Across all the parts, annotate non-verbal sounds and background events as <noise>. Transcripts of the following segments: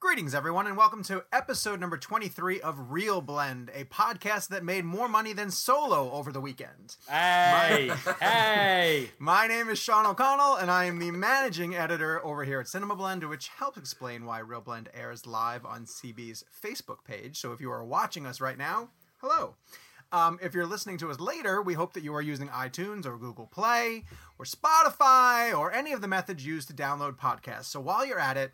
Greetings, everyone, and welcome to episode number 23 of ReelBlend, a podcast that made more money than Solo over the weekend. Hey, <laughs> hey. My name is Sean O'Connell, and I am the managing editor over here at Cinema Blend, which helps explain why ReelBlend airs live on CB's Facebook page. So if you are watching us right now, hello. Um, if you're listening to us later, we hope that you are using iTunes or Google Play or Spotify or any of the methods used to download podcasts. So while you're at it,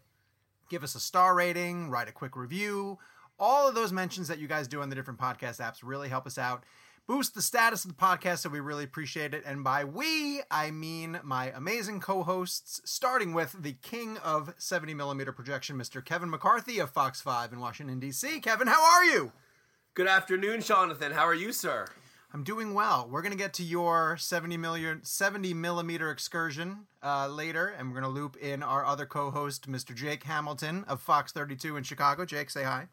give us a star rating, write a quick review. All of those mentions that you guys do on the different podcast apps really help us out. Boost the status of the podcast, so we really appreciate it. And by we, I mean my amazing co hosts, starting with the king of 70 millimeter projection, Mr. Kevin McCarthy of Fox 5 in Washington, D.C. Kevin, how are you? Good afternoon, Jonathan. How are you, sir? I'm doing well. We're gonna get to your 70 million 70 millimeter excursion uh, later, and we're gonna loop in our other co-host, Mr. Jake Hamilton of Fox 32 in Chicago. Jake, say hi.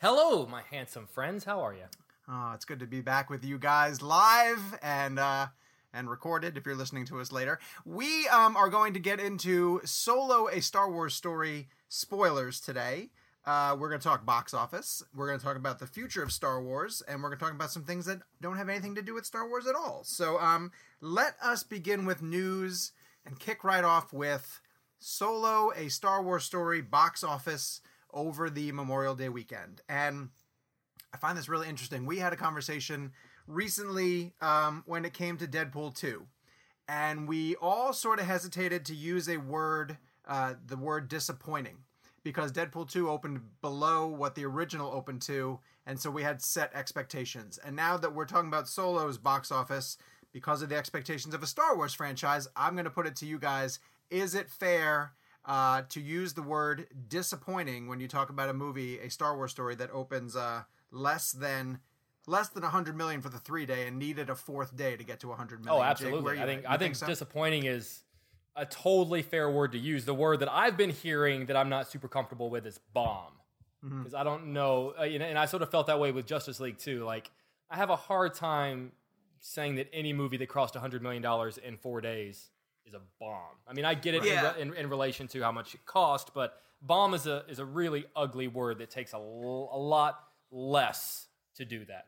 Hello, my handsome friends. How are you? Oh, it's good to be back with you guys live and uh, and recorded. If you're listening to us later, we um, are going to get into Solo: A Star Wars Story spoilers today. Uh, we're going to talk box office. We're going to talk about the future of Star Wars, and we're going to talk about some things that don't have anything to do with Star Wars at all. So, um, let us begin with news and kick right off with Solo: A Star Wars Story box office over the Memorial Day weekend, and I find this really interesting. We had a conversation recently um, when it came to Deadpool 2, and we all sort of hesitated to use a word, uh, the word disappointing, because Deadpool 2 opened below what the original opened to, and so we had set expectations. And now that we're talking about Solo's box office, because of the expectations of a Star Wars franchise, I'm going to put it to you guys. Is it fair uh, to use the word disappointing when you talk about a movie, a Star Wars story that opens uh, less than less than 100 million for the three day and needed a fourth day to get to 100 million? Oh, absolutely. you I think I think, so? disappointing is a totally fair word to use. The word that I've been hearing that I'm not super comfortable with is bomb. Mm-hmm. Because I don't know, uh, know, and I sort of felt that way with Justice League too. Like I have a hard time saying that any movie that crossed 100 million dollars in four days is a bomb. I mean, I get it in Yeah. re- in, in, relation to how much it cost, but bomb is a is a really ugly word that takes a, l- a lot less to do that.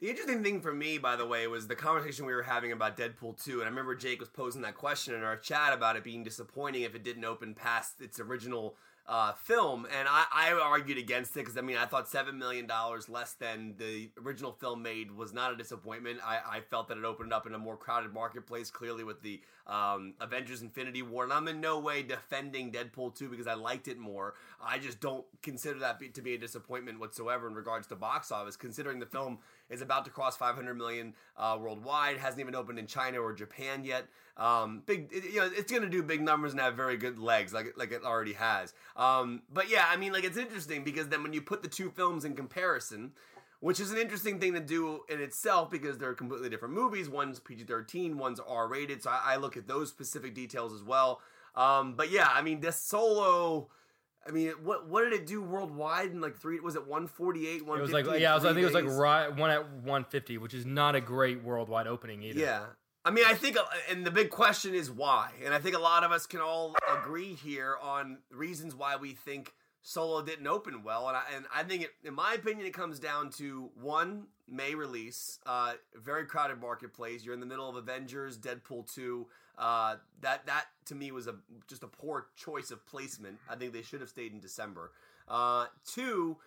The interesting thing for me, by the way, was the conversation we were having about Deadpool 2. And I remember Jake was posing that question in our chat about it being disappointing if it didn't open past its original uh, film. And I, I argued against it because, I mean, I thought $7 million less than the original film made was not a disappointment. I, I felt that it opened up in a more crowded marketplace, clearly with the um, Avengers Infinity War. And I'm in no way defending Deadpool 2 because I liked it more. I just don't consider that be, to be a disappointment whatsoever in regards to box office, considering the film is about to cross 500 million uh, worldwide. Hasn't even opened in China or Japan yet. Um, big, it, you know, it's going to do big numbers and have very good legs, like like it already has. Um, but yeah, I mean, like it's interesting because then when you put the two films in comparison, which is an interesting thing to do in itself because they're completely different movies. One's PG 13, one's R rated. So I, I, look at those specific details as well. Um, but yeah, I mean, this solo. I mean, what what did it do worldwide? In like three, was it one forty eight? It was like yeah, was, I think it was like right, one at one fifty, which is not a great worldwide opening either. Yeah, I mean, I think, uh, and the big question is why, and I think a lot of us can all agree here on reasons why we think Solo didn't open well, and I, and I think, it, in my opinion, it comes down to one May release, uh, very crowded marketplace. You're in the middle of Avengers, Deadpool two. Uh, that that to me was a just a poor choice of placement. I think they should have stayed in December. Uh, two,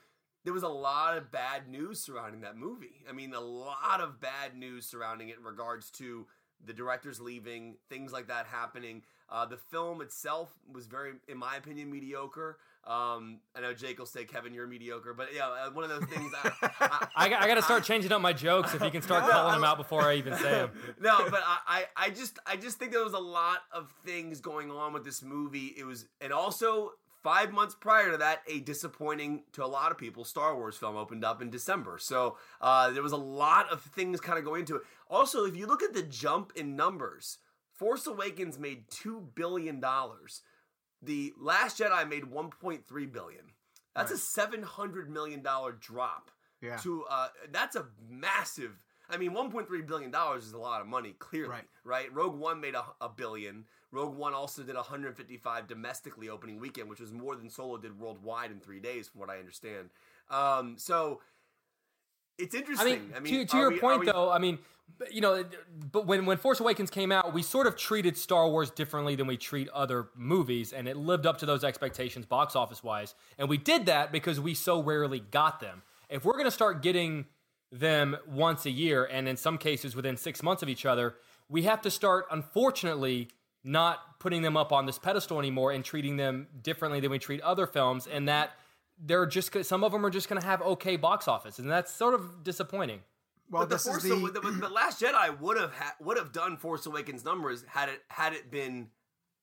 there was a lot of bad news surrounding that movie. I mean, a lot of bad news surrounding it in regards to the director's leaving, things like that happening. Uh, the film itself was very, in my opinion, mediocre. Um, I know Jake will say, Kevin, you're mediocre, but yeah, uh, one of those things. I, I, <laughs> I, got, I got to start changing up my jokes if you can start <laughs> No, calling them out before I even say them. <laughs> no, but I, I, I just, I just think there was a lot of things going on with this movie. It was, and also five months prior to that, a disappointing to a lot of people Star Wars film opened up in December. So uh, there was a lot of things kind of going into it. Also, if you look at the jump in numbers, Force Awakens made two billion dollars. The Last Jedi made one point three billion. That's a seven hundred million dollar drop. Yeah. To uh, that's a massive. I mean, one point three billion dollars is a lot of money. Clearly, Right. right? Rogue One made a, a billion. Rogue One also did 155 domestically opening weekend, which was more than Solo did worldwide in three days, from what I understand. Um, so it's I interesting. mean, I mean, to, to your we- point we- though, I mean, you know, but when when Force Awakens came out, we sort of treated Star Wars differently than we treat other movies, and it lived up to those expectations, box office wise. And we did that because we so rarely got them. If we're going to start getting them once a year, and in some cases within six months of each other, we have to start, unfortunately, not putting them up on this pedestal anymore and treating them differently than we treat other films, and that they're just some of them are just going to have okay box office, and that's sort of disappointing. Well, But the Force, is the, Awa- the, the Last Jedi would have ha- would have done Force Awakens numbers had it had it been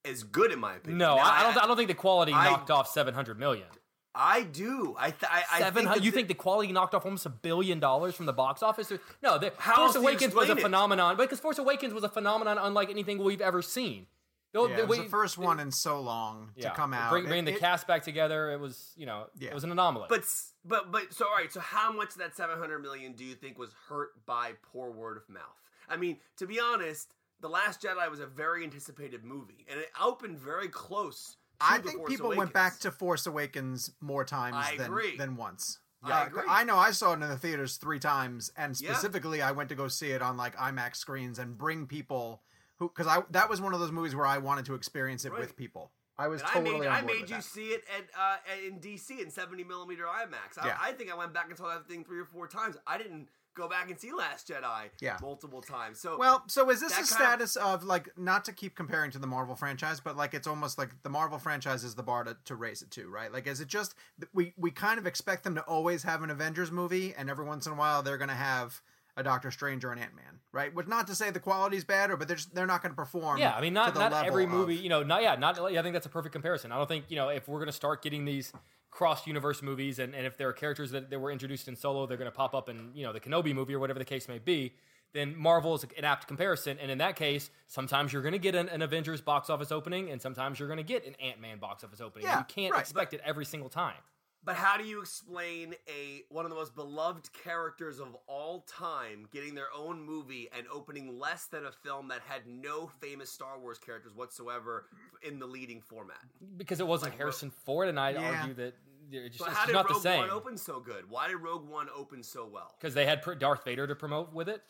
as good in my opinion. No, Now, I, I don't. I don't think the quality I- knocked off seven hundred million. I do. I th- I, I Seven think hundred. You the- think the quality knocked off almost a billion dollars from the box office? No, the, How Force else do you Awakens was a explain it? phenomenon because Force Awakens was a phenomenon unlike anything we've ever seen. Though- yeah, it was we- the first one in so long yeah, to come out. Bring, It- bring the it- cast back together. It was, you know, Yeah. it was an anomaly. But but but so all right. So how much of that seven hundred million do you think was hurt by poor word of mouth? I mean, to be honest, the Last Jedi was a very anticipated movie, and it opened very close. To I The think Force people Awakens. went back to Force Awakens more times I than agree. than once. I Yeah, agree. I know I saw it in the theaters three times, and Yeah. specifically, I went to go see it on like IMAX screens and bring people who because I that was one of those movies where I wanted to experience it Right. with people. I was And totally I made, I made you that. see it at uh, in DC in 70 millimeter IMAX. I, Yeah. I think I went back and saw that thing three or four times. I didn't go back and see Last Jedi Yeah. multiple times. So Well, so is this a status of like not to keep comparing to the Marvel franchise, but like it's almost like the Marvel franchise is the bar to, to raise it to, right? Like, is it just we we kind of expect them to always have an Avengers movie, and every once in a while they're going to have a Doctor Strange or an Ant Man, right? Which not to say the quality's bad, or but they're just, they're not going to perform. yeah, I mean, not not every of- movie. You know, not yeah, not. I think that's a perfect comparison. I don't think you know if we're going to start getting these cross universe movies, and, and if there are characters that, that were introduced in Solo, they're going to pop up in you know the Kenobi movie or whatever the case may be. Then Marvel is an apt comparison, and in that case, sometimes you're going to get an, an Avengers box office opening, and sometimes you're going to get an Ant Man box office opening. Yeah, you can't right, expect it every single time. But how do you explain a one of the most beloved characters of all time getting their own movie and opening less than a film that had no famous Star Wars characters whatsoever in the leading format? because it wasn't Harrison Ford, and I'd Yeah. argue that it's just, But it's how just did not Rogue the same One open so good? Why did Rogue One open so well? because they had Darth Vader to promote with it.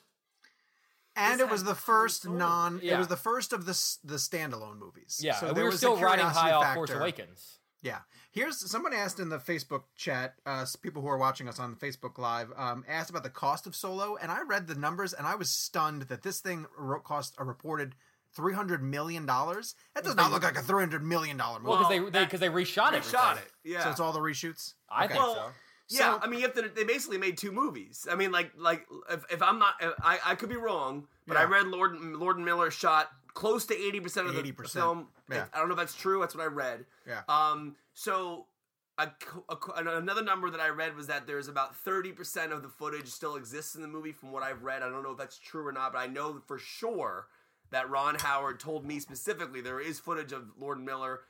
and This it was the first Han Solo. non. It was the first of the the standalone movies. Yeah, so and we were was still riding high curiosity off Force. Awakens. Yeah. Here's somebody asked in the Facebook chat, uh, people who are watching us on Facebook Live, um, asked about the cost of Solo, and I read the numbers and I was stunned that this thing cost a reported three hundred million dollars. That does not look like a three hundred million dollar movie. Well, because Well, they because they, reshot it. They shot it. Yeah. So it's all the reshoots. I Okay. think Well, so. Yeah, So- I mean, you have to. They basically made two movies. I mean, like, like if, if I'm not, if, I I could be wrong, but I read Lord Lord and Miller shot close to eighty percent of the 80%, film. yeah. I don't know if that's true. That's what I read. Yeah. Um. So. A, a, another number that I read was that there's about 30% of the footage still exists in the movie from what I've read. I don't know if that's true or not, but I know for sure that Ron Howard told me specifically there is footage of Lord Miller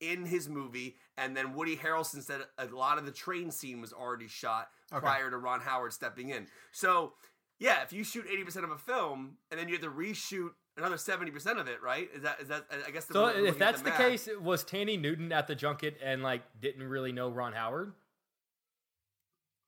in his movie, and then Woody Harrelson said a lot of the train scene was already shot Okay. prior to Ron Howard stepping in. So, yeah, if you shoot eighty percent of a film and then you have to reshoot another seventy percent of it, right? Is that is that? I guess. So if that's the, math. case, was Thandie Newton at the junket and like didn't really know Ron Howard?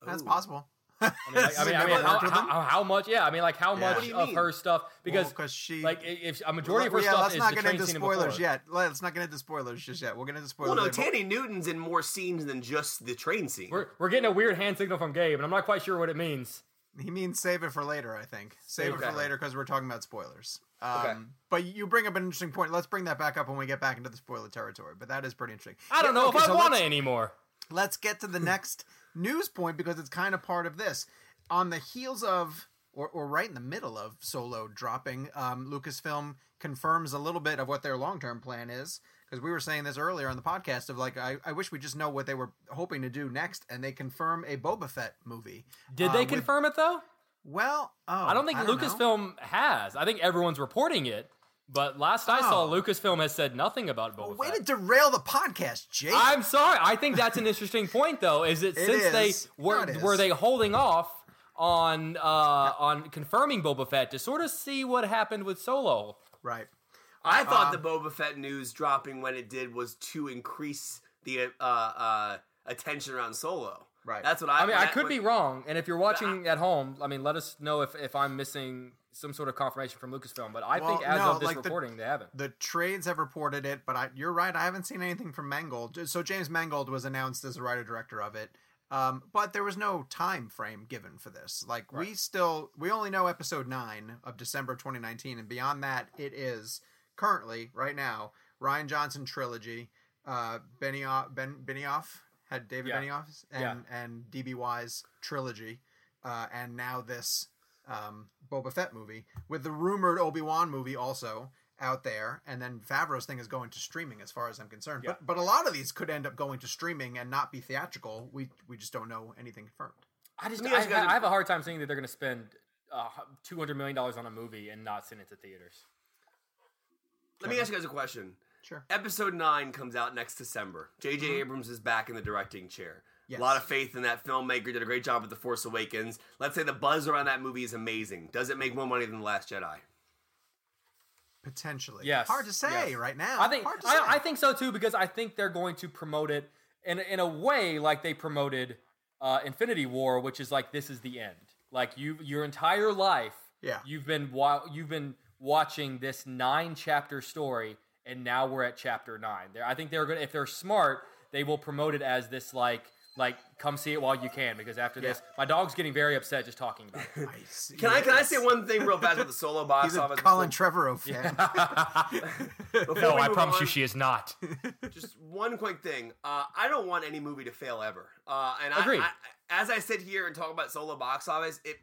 That's Ooh. possible. I mean, like, I <laughs> mean, I mean how, worked with him? how, how much? Yeah, I mean, like how Yeah. much What do you of mean? her stuff? Because because she like if a majority of her yeah, stuff let's is not the get train into scene spoilers before. yet. Let's not get into spoilers just yet. We'll get into spoilers. Well, no, later, Thandie Newton's in more scenes than just the train scene. We're, we're getting a weird hand signal from Gabe, and I'm not quite sure what it means. He means save it for later, I think. Save it for later because we're talking about spoilers. Um, Okay. But you bring up an interesting point. Let's bring that back up when we get back into the spoiler territory. But that is pretty interesting. I don't Yeah, know okay, if I so want let's- it anymore. let's get to the next <laughs> news point because it's kind of part of this. On the heels of, or, or right in the middle of Solo dropping, um, Lucasfilm confirms a little bit of what their long term plan is. Because we were saying this earlier on the podcast of like, I, I wish we just know what they were hoping to do next, and they confirm a Boba Fett movie. Did uh, they with- confirm it though? Well, oh, I don't think know. Lucasfilm has. I think everyone's reporting it, but last I saw, Oh. Lucasfilm has said nothing about Boba Way Fett. to derail the podcast, Jake. I'm sorry. I think that's an interesting point, though. Is that <laughs> It since is. they were No, were they holding off on uh, on confirming Boba Fett to sort of see what happened with Solo? Right. I thought Um, the Boba Fett news dropping when it did was to increase the uh, uh, attention around Solo. Right. That's what I. I mean, I could was- be wrong, and if you're watching at home, I mean, let us know if, if I'm missing some sort of confirmation from Lucasfilm. But I Well, think as no, of this like the- recording, they haven't. The trades have reported it, but I, you're right. I haven't seen anything from Mangold. So James Mangold was announced as the writer director of it, um, but there was no time frame given for this. Like we still, we only know episode nine of December 2019, and beyond that, it is currently right now Rian Johnson trilogy, uh, Benioff, Ben Benioff had David Yeah. Benioff and Yeah. and DB trilogy, uh, and now this um, Boba Fett movie with the rumored Obi Wan movie also out there, and then Favreau's thing is going to streaming, as far as I'm concerned. Yeah. But but a lot of these could end up going to streaming and not be theatrical. We we just don't know anything confirmed. I just Let me I, ask guys a- I have a hard time seeing that they're going to spend uh, two hundred million dollars on a movie and not send it to theaters. Let me ask you guys a question. Sure. Episode nine comes out next December. J.J. Abrams is back in the directing chair. Yes. A lot of faith in that filmmaker. Did a great job with The Force Awakens. Let's say the buzz around that movie is amazing. Does it make more money than The Last Jedi? Potentially. Yes. Hard to say Yes. right now. I think Hard to say. I, I think so too because I think they're going to promote it in in a way like they promoted uh, Infinity War, which is like this is the end. Like you, your entire life, Yeah. you've been wa- you've been watching this nine chapter story, and now we're at chapter nine. They're, I think they're gonna if they're smart, they will promote it as this like like come see it while you can because after this, my dog's getting very upset just talking about it. <laughs> I see. Can I can I say one thing real fast with the solo box He's a office? Colin before- Trevorrow fan. <laughs> before no, I promise on? you, she is not. <laughs> just one quick thing. Uh, I don't want any movie to fail ever. Uh, and I, Agreed. I, as I sit here and talk about solo box office, it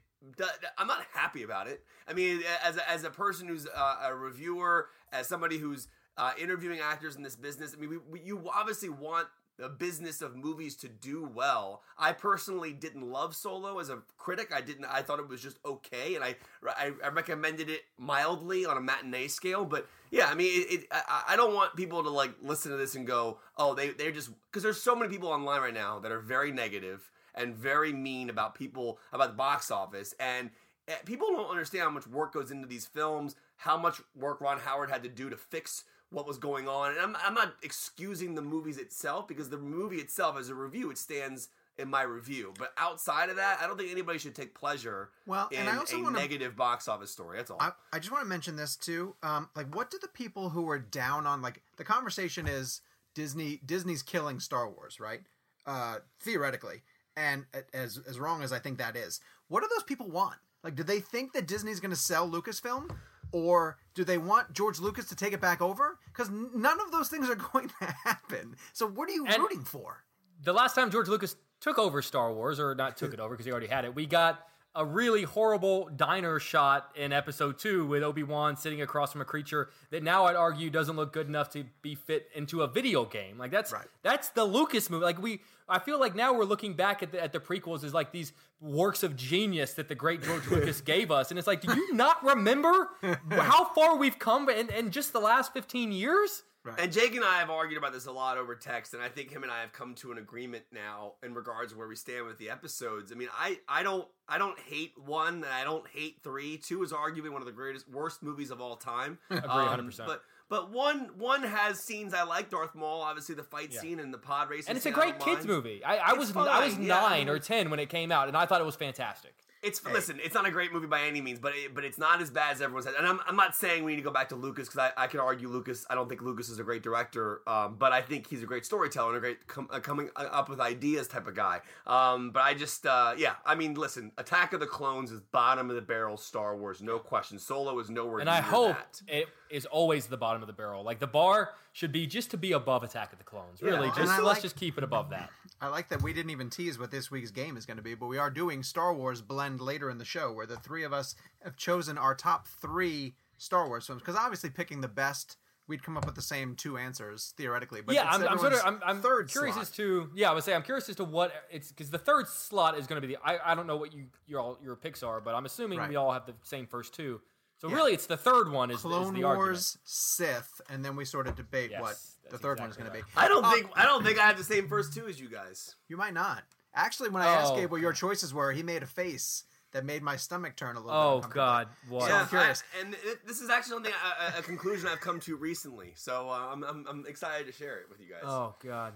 I'm not happy about it. I mean, as a, as a person who's uh, a reviewer, as somebody who's uh, interviewing actors in this business, I mean, we, we, you obviously want the business of movies to do well. I personally didn't love Solo as a critic. I didn't. I thought it was just okay, and I I, I recommended it mildly on a matinee scale. But yeah, I mean, it, it, I, I don't want people to like listen to this and go, oh, they they're just because there's so many people online right now that are very negative and very mean about people about the box office and. eh, People don't understand how much work goes into these films, how much work Ron Howard had to do to fix what was going on. And I'm, I'm not excusing the movies itself because the movie itself, as a review, it stands in my review. But outside of that, I don't think anybody should take pleasure Well, in and I also a wanna- negative box office story. That's all. I, I just want to mention this too. Um, like, what do the people who are down on like the conversation is Disney Disney's killing Star Wars, right? Uh, theoretically, and as as wrong as I think that is, what do those people want? Like, do they think that Disney's going to sell Lucasfilm, or do they want George Lucas to take it back over? Because none of those things are <laughs> going to happen. So, what are you And- rooting for? the last time George Lucas took over Star Wars, or not took it over because he already had it, we got a really horrible diner shot in episode two with Obi Wan sitting across from a creature that now I'd argue doesn't look good enough to be fit into a video game. Like that's Right. that's the Lucas movie. Like we, I feel like now we're looking back at the at the prequels as like these works of genius that the great George <laughs> Lucas gave us, and it's like, do you not remember <laughs> how far we've come in, in just the last fifteen years? Right. And Jake and I have argued about this a lot over text, and I think him and I have come to an agreement now in regards to where we stand with the episodes. I mean, I, I don't I don't hate one, and I don't hate three. Two is arguably one of the greatest worst movies of all time. <laughs> Agree, Um, 100%. But but one one has scenes I like. Darth Maul, obviously the fight Yeah. scene and the pod race, And it's a great kids movie. I, I was I was yeah, nine or ten when it came out, and I thought it was fantastic. It's listen. It's not a great movie by any means, but it, but it's not as bad as everyone says. And I'm, I'm not saying we need to go back to Lucas because I, I could argue Lucas. I don't think Lucas is a great director, um, but I think he's a great storyteller and a great com- uh, coming up with ideas type of guy. Um, but I just uh, yeah. I mean, listen. Attack of the Clones is bottom of the barrel Star Wars, no question. Solo is nowhere. And I hope that. it is always the bottom of the barrel. Like the bar should be just to be above Attack of the Clones. Really, and just let's like- just keep it above that. <laughs> I like that we didn't even tease what this week's game is going to be, but we are doing Star Wars blend later in the show, where the three of us have chosen our top three Star Wars films. Because obviously, picking the best, we'd come up with the same two answers theoretically. But yeah, I'm, I'm sort of I'm, I'm third curious slot. as to yeah, I would say I'm curious as to what it's because the third slot is going to be the I, I don't know what you your all your picks are, but I'm assuming Right. we all have the same first two. So Yeah. really, it's the third one is, is Clone the Wars, argument. Sith, and then we sort of debate Yes, what the third one is going exactly to be. I don't Uh, think I don't think I have the same first two as you guys. You might not. Actually, when I asked Oh, Gabe what your choices were, he made a face that made my stomach turn a little. Oh God, what? So I'm curious. I- and this is actually something a, a conclusion I've come to recently. So uh, I'm, I'm I'm excited to share it with you guys. Oh God.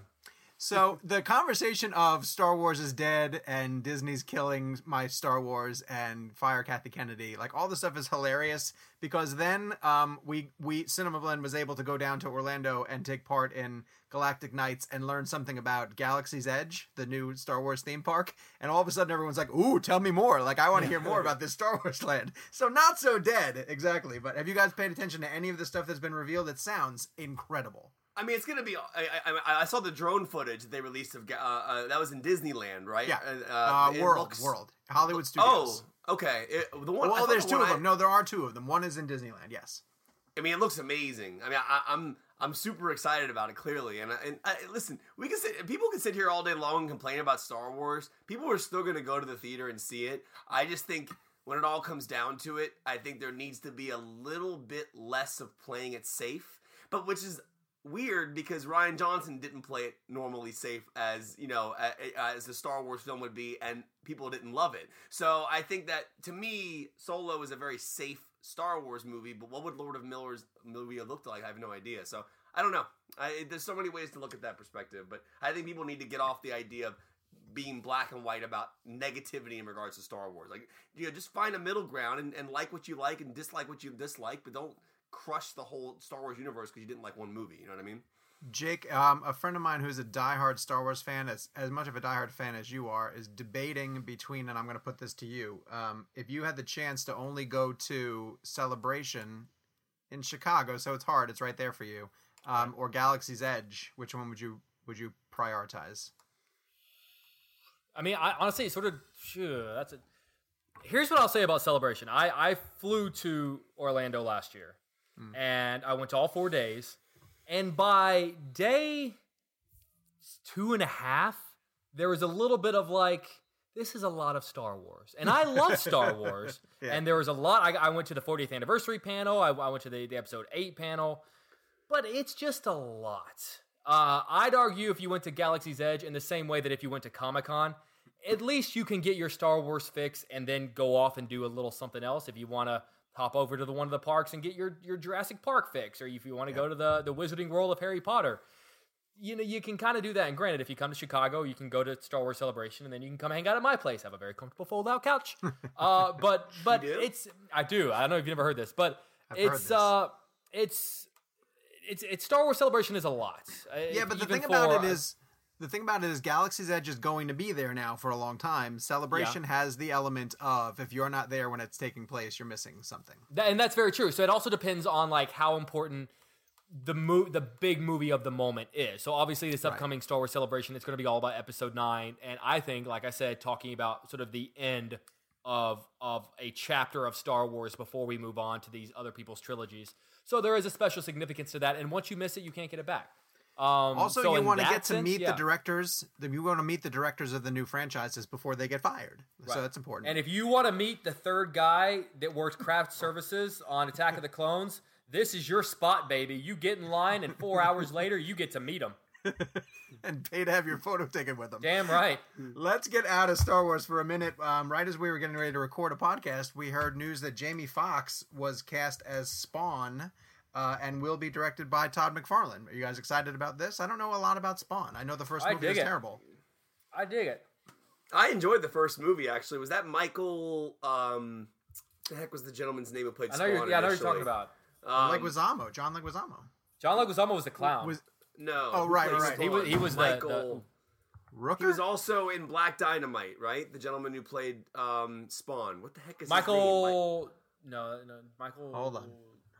So the conversation of Star Wars is dead and Disney's killing my Star Wars and fire Kathy Kennedy, like all this stuff is hilarious because then um, we we Cinema Blend was able to go down to Orlando and take part in Galactic Nights and learn something about Galaxy's Edge, the new Star Wars theme park, and all of a sudden everyone's like, "Ooh, tell me more! Like I want to hear more about this Star Wars land." So not so dead exactly, but have you guys paid attention to any of the stuff that's been revealed? It sounds incredible. I mean, it's gonna be. I, I, I saw the drone footage that they released of. Uh, uh, that was in Disneyland, right? Yeah, Uh, uh, World, looks- World, Hollywood Studios. Oh, okay. It, the one. Well, there's the two of them. No, there are two of them. One is in Disneyland. Yes. I mean, it looks amazing. I mean, I, I'm I'm super excited about it. Clearly, and and I, listen, we can sit. People can sit here all day long and complain about Star Wars. People are still going to go to the theater and see it. I just think when it all comes down to it, I think there needs to be a little bit less of playing it safe. But which is weird because Rian Johnson didn't play it normally safe as you know as a Star Wars film would be, and people didn't love it. So I think that to me, Solo is a very safe Star Wars movie. But what would Lord of Miller's movie have looked like? I have no idea. So I don't know. I, there's so many ways to look at that perspective, but I think people need to get off the idea of being black and white about negativity in regards to Star Wars. Like, you know, just find a middle ground and, and like what you like and dislike what you dislike, but don't crush the whole Star Wars universe because you didn't like one movie. You know what I mean? Jake, um, a friend of mine who's a diehard Star Wars fan, as as much of a diehard fan as you are, is debating between, and I'm going to put this to you: um, if you had the chance to only go to Celebration in Chicago, so it's hard, it's right there for you, um, or Galaxy's Edge, which one would you would you prioritize? I mean, I honestly sort of sure that's it. Here's what I'll say about Celebration. I I flew to Orlando last year, and I went to all four days. And by day two and a half, there was a little bit of like, this is a lot of Star Wars, and I love <laughs> Star Wars. Yeah. And there was a lot. I, I went to the 40th anniversary panel. I, I went to the, the episode eight panel, but it's just a lot. Uh, I'd argue if you went to Galaxy's Edge in the same way that if you went to Comic Con, at least you can get your Star Wars fix and then go off and do a little something else if you want to hop over to the one of the parks and get your, your Jurassic Park fix, or if you want to go to the the Wizarding World of Harry Potter. You know, you can kind of do that. And granted, if you come to Chicago, you can go to Star Wars Celebration, and then you can come hang out at my place. have a very comfortable fold-out couch. <laughs> uh, but <laughs> but it's I do. I don't know if you've never heard this, but I've it's this. uh it's it's it's Star Wars Celebration is a lot. Uh, Yeah, but the thing about for- it is, the thing about it is, Galaxy's Edge is going to be there now for a long time. Celebration has the element of if you're not there when it's taking place, you're missing something. That- and that's very true. So it also depends on like how important the mo- the big movie of the moment is. So obviously this upcoming Star Wars celebration it's going to be all about episode 9 and I think like I said talking about sort of the end of of a chapter of Star Wars before we move on to these other people's trilogies. So there is a special significance to that and once you miss it you can't get it back. Um, Also, so you want to get to sense, meet yeah. the directors. You want to meet the directors of the new franchises before they get fired. So that's important. And if you want to meet the third guy that worked craft services on Attack of the Clones, this is your spot, baby. You get in line, and four hours later, you get to meet him. <laughs> and pay to have your photo taken with them. Damn right. Let's get out of Star Wars for a minute. Um, right as we were getting ready to record a podcast, we heard news that Jamie Foxx was cast as Spawn. Uh, and will be directed by Todd McFarlane. Are you guys excited about this? I don't know a lot about Spawn. I know the first I movie dig was it. terrible. I dig it. I enjoyed the first movie. Actually, was that Michael? Um, the heck was the gentleman's name who played I know Spawn? you're, yeah, I know what you're talking about. Um, Leguizamo, John Leguizamo. John Leguizamo was the clown. Was no. Oh, who right, plays right. he was, Spawn? he was Michael. the Rooker? He was also in Black Dynamite, right? The gentleman who played um, Spawn. What the heck is his name? Michael. No, no, Michael. Hold on.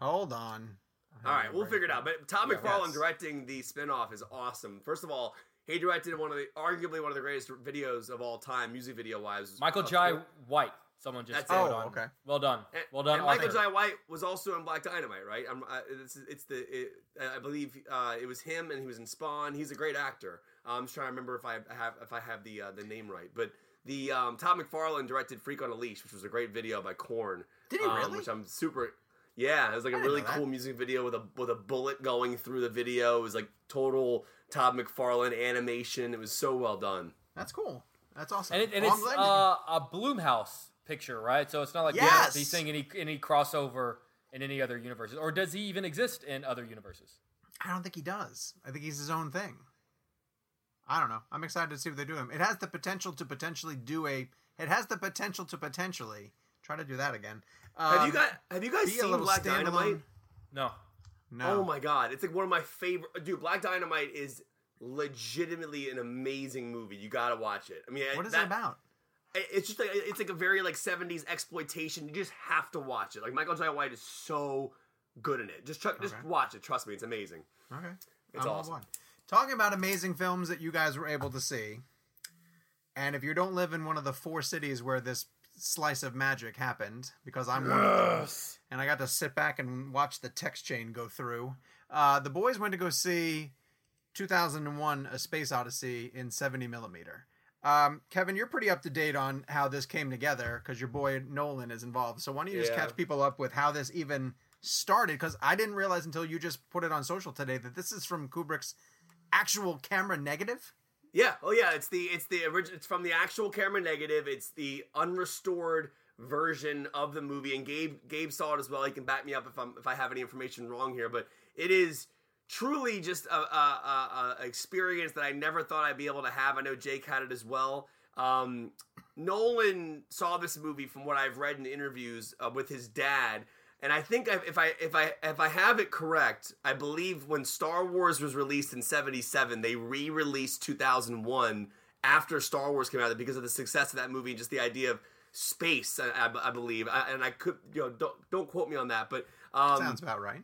Hold on. All right, we'll figure it out. But Tom Yeah. McFarlane Yes. directing the spinoff is awesome. First of all, he directed one of the arguably one of the greatest videos of all time, music video wise. Michael Jai White. Someone just That's put it. on. Oh, okay. Well done. And, well done. and Michael Arthur. Jai White was also in Black Dynamite, right? I'm, I, it's, it's the it, I believe uh, it was him, and he was in Spawn. He's a great actor. I'm just trying to remember if I have if I have the uh, the name right, but. The um, Tom McFarlane directed "Freak on a Leash," which was a great video by Korn. Did he um, really? Which I'm super. Yeah, it was like a I didn't really know that. cool music video with a with a bullet going through the video. It was like total Todd McFarlane animation. It was so well done. That's cool. That's awesome. And, it, and Well, it's I'm glad you- uh, a Blumhouse picture, right? So it's not like we Yes! don't seeing any any crossover in any other universes, or does he even exist in other universes? I don't think he does. I think he's his own thing. I don't know. I'm excited to see what they do with him. It has the potential to potentially do a. It has the potential to potentially try to do that again. have Um, you guys have you guys seen little Black Dynamite? No. No. Oh my god, it's like one of my favorite. Dude, Black Dynamite is legitimately an amazing movie. You gotta watch it. I mean, What is that, it about? It's just like it's like a very like '70s exploitation. You just have to watch it. Like Michael Jai White is so good in it. Just tr- just watch it. Trust me, it's amazing. Okay. It's I'm awesome. board. Talking about amazing films that you guys were able to see, and if you don't live in one of the four cities where this slice of magic happened, because I'm one of them, and I got to sit back and watch the text chain go through, uh, the boys went to go see 2001: A Space Odyssey in 70 millimeter. Um, Kevin, you're pretty up to date on how this came together because your boy Nolan is involved. So why don't you just Yeah. catch people up with how this even started? Because I didn't realize until you just put it on social today that this is from Kubrick's actual camera negative. Yeah. Oh yeah. It's the it's the original. It's from the actual camera negative. It's the unrestored version of the movie. And Gabe Gabe saw it as well. He can back me up if I'm if I have any information wrong here. But it is truly just a, a, a, a experience that I never thought I'd be able to have. I know Jake had it as well. Um, Nolan saw this movie from what I've read in interviews uh, with his dad. And I think if I if I if I have it correct, I believe when Star Wars was released in '77, they re-released 2001 after Star Wars came out because of the success of that movie and just the idea of space. I, I, I believe, I, and I could you know don't don't quote me on that, but um, Sounds about right.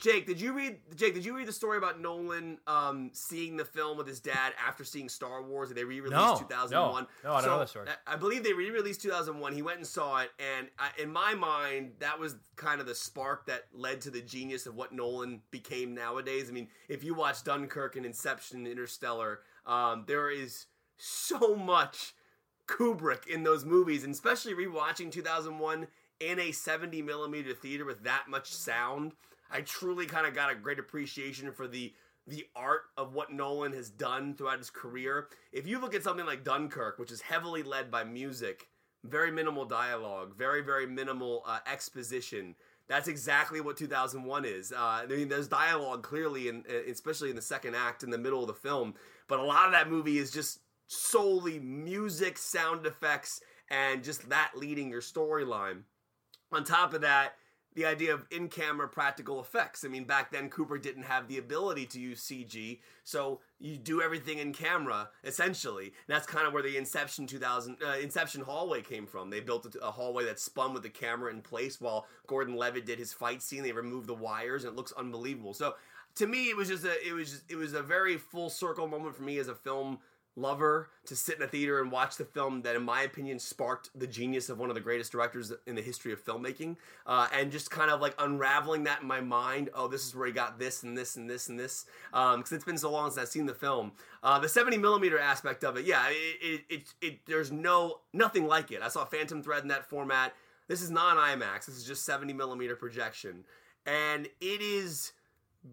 Jake, did you read Jake? Did you read the story about Nolan um, seeing the film with his dad after seeing Star Wars? And they re-released No, 2001. no, no, I don't So, know that story. I I believe they re-released 2001. He went and saw it, and I, in my mind, that was kind of the spark that led to the genius of what Nolan became nowadays. I mean, if you watch Dunkirk and Inception, and Interstellar, um, there is so much Kubrick in those movies, and especially rewatching 2001 in a 70 millimeter theater with that much sound. I truly kind of got a great appreciation for the the art of what Nolan has done throughout his career. If you look at something like Dunkirk, which is heavily led by music, very minimal dialogue, very very minimal uh, exposition. That's exactly what 2001 is. Uh, I mean, there's dialogue clearly, in, especially in the second act, in the middle of the film. But a lot of that movie is just solely music, sound effects, and just that leading your storyline. On top of that, the idea of in-camera practical effects. I mean, back then Cooper didn't have the ability to use CG, so you do everything in camera essentially. And that's kind of where the Inception 2000 uh, Inception hallway came from. They built a, a hallway that spun with the camera in place while Gordon Levitt did his fight scene. They removed the wires, and it looks unbelievable. So to me, it was just a it was just, it was a very full circle moment for me as a film lover to sit in a theater and watch the film that, in my opinion, sparked the genius of one of the greatest directors in the history of filmmaking. Uh, and just kind of like unraveling that in my mind. Oh, this is where he got this and this and this and this. Because it's been so long since I've seen the film. Uh, the 70 millimeter aspect of it, yeah, it, it, it, it there's no nothing like it. I saw Phantom Thread in that format. This is non IMAX. This is just 70 millimeter projection, and it is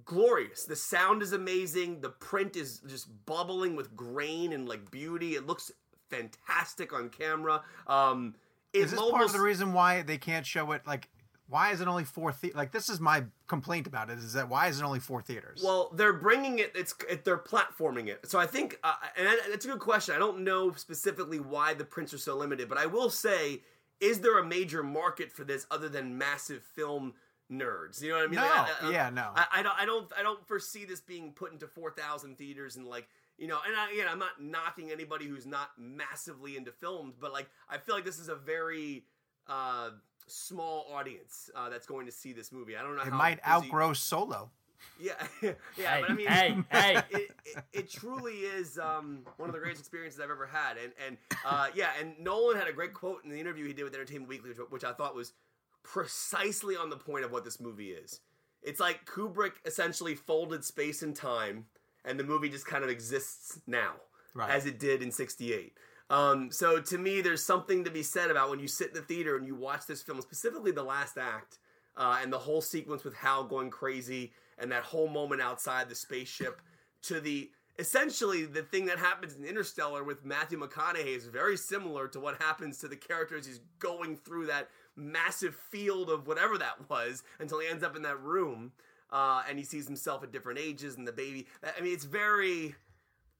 glorious. The sound is amazing. The print is just bubbling with grain and like beauty. It looks fantastic on camera. Um, Is this part of the reason why they can't show it? Like, why is it only four? The- like, this is my complaint about it. Is that why is it only four theaters? Well, they're bringing it. It's it, they're platforming it. So I think, uh, and that- that's a good question. I don't know specifically why the prints are so limited, but I will say, is there a major market for this other than massive film nerds? You know what I mean? no, Like, I- I- yeah, no. I, I don't I don't I don't foresee this being put into four thousand theaters and like you know and I, again I'm not knocking anybody who's not massively into films but like I feel like this is a very uh, small audience uh, that's going to see this movie. I don't know it how might busy- outgrow Solo. Yeah, <laughs> yeah, hey, but I mean, hey, <laughs> hey. it, it, it truly is um, one of the greatest experiences I've ever had. And and uh, yeah, and Nolan had a great quote in the interview he did with Entertainment Weekly, which, which I thought was precisely on the point of what this movie is. It's like Kubrick essentially folded space and time, and the movie just kind of exists now, Right. as it did in '68. Um, so to me, there's something to be said about when you sit in the theater and you watch this film, specifically the last act uh, and the whole sequence with Hal going crazy and that whole moment outside the spaceship to the essentially the thing that happens in Interstellar with Matthew McConaughey is very similar to what happens to the characters he's going through that massive field of whatever that was until he ends up in that room uh, and he sees himself at different ages and the baby. I mean, it's very.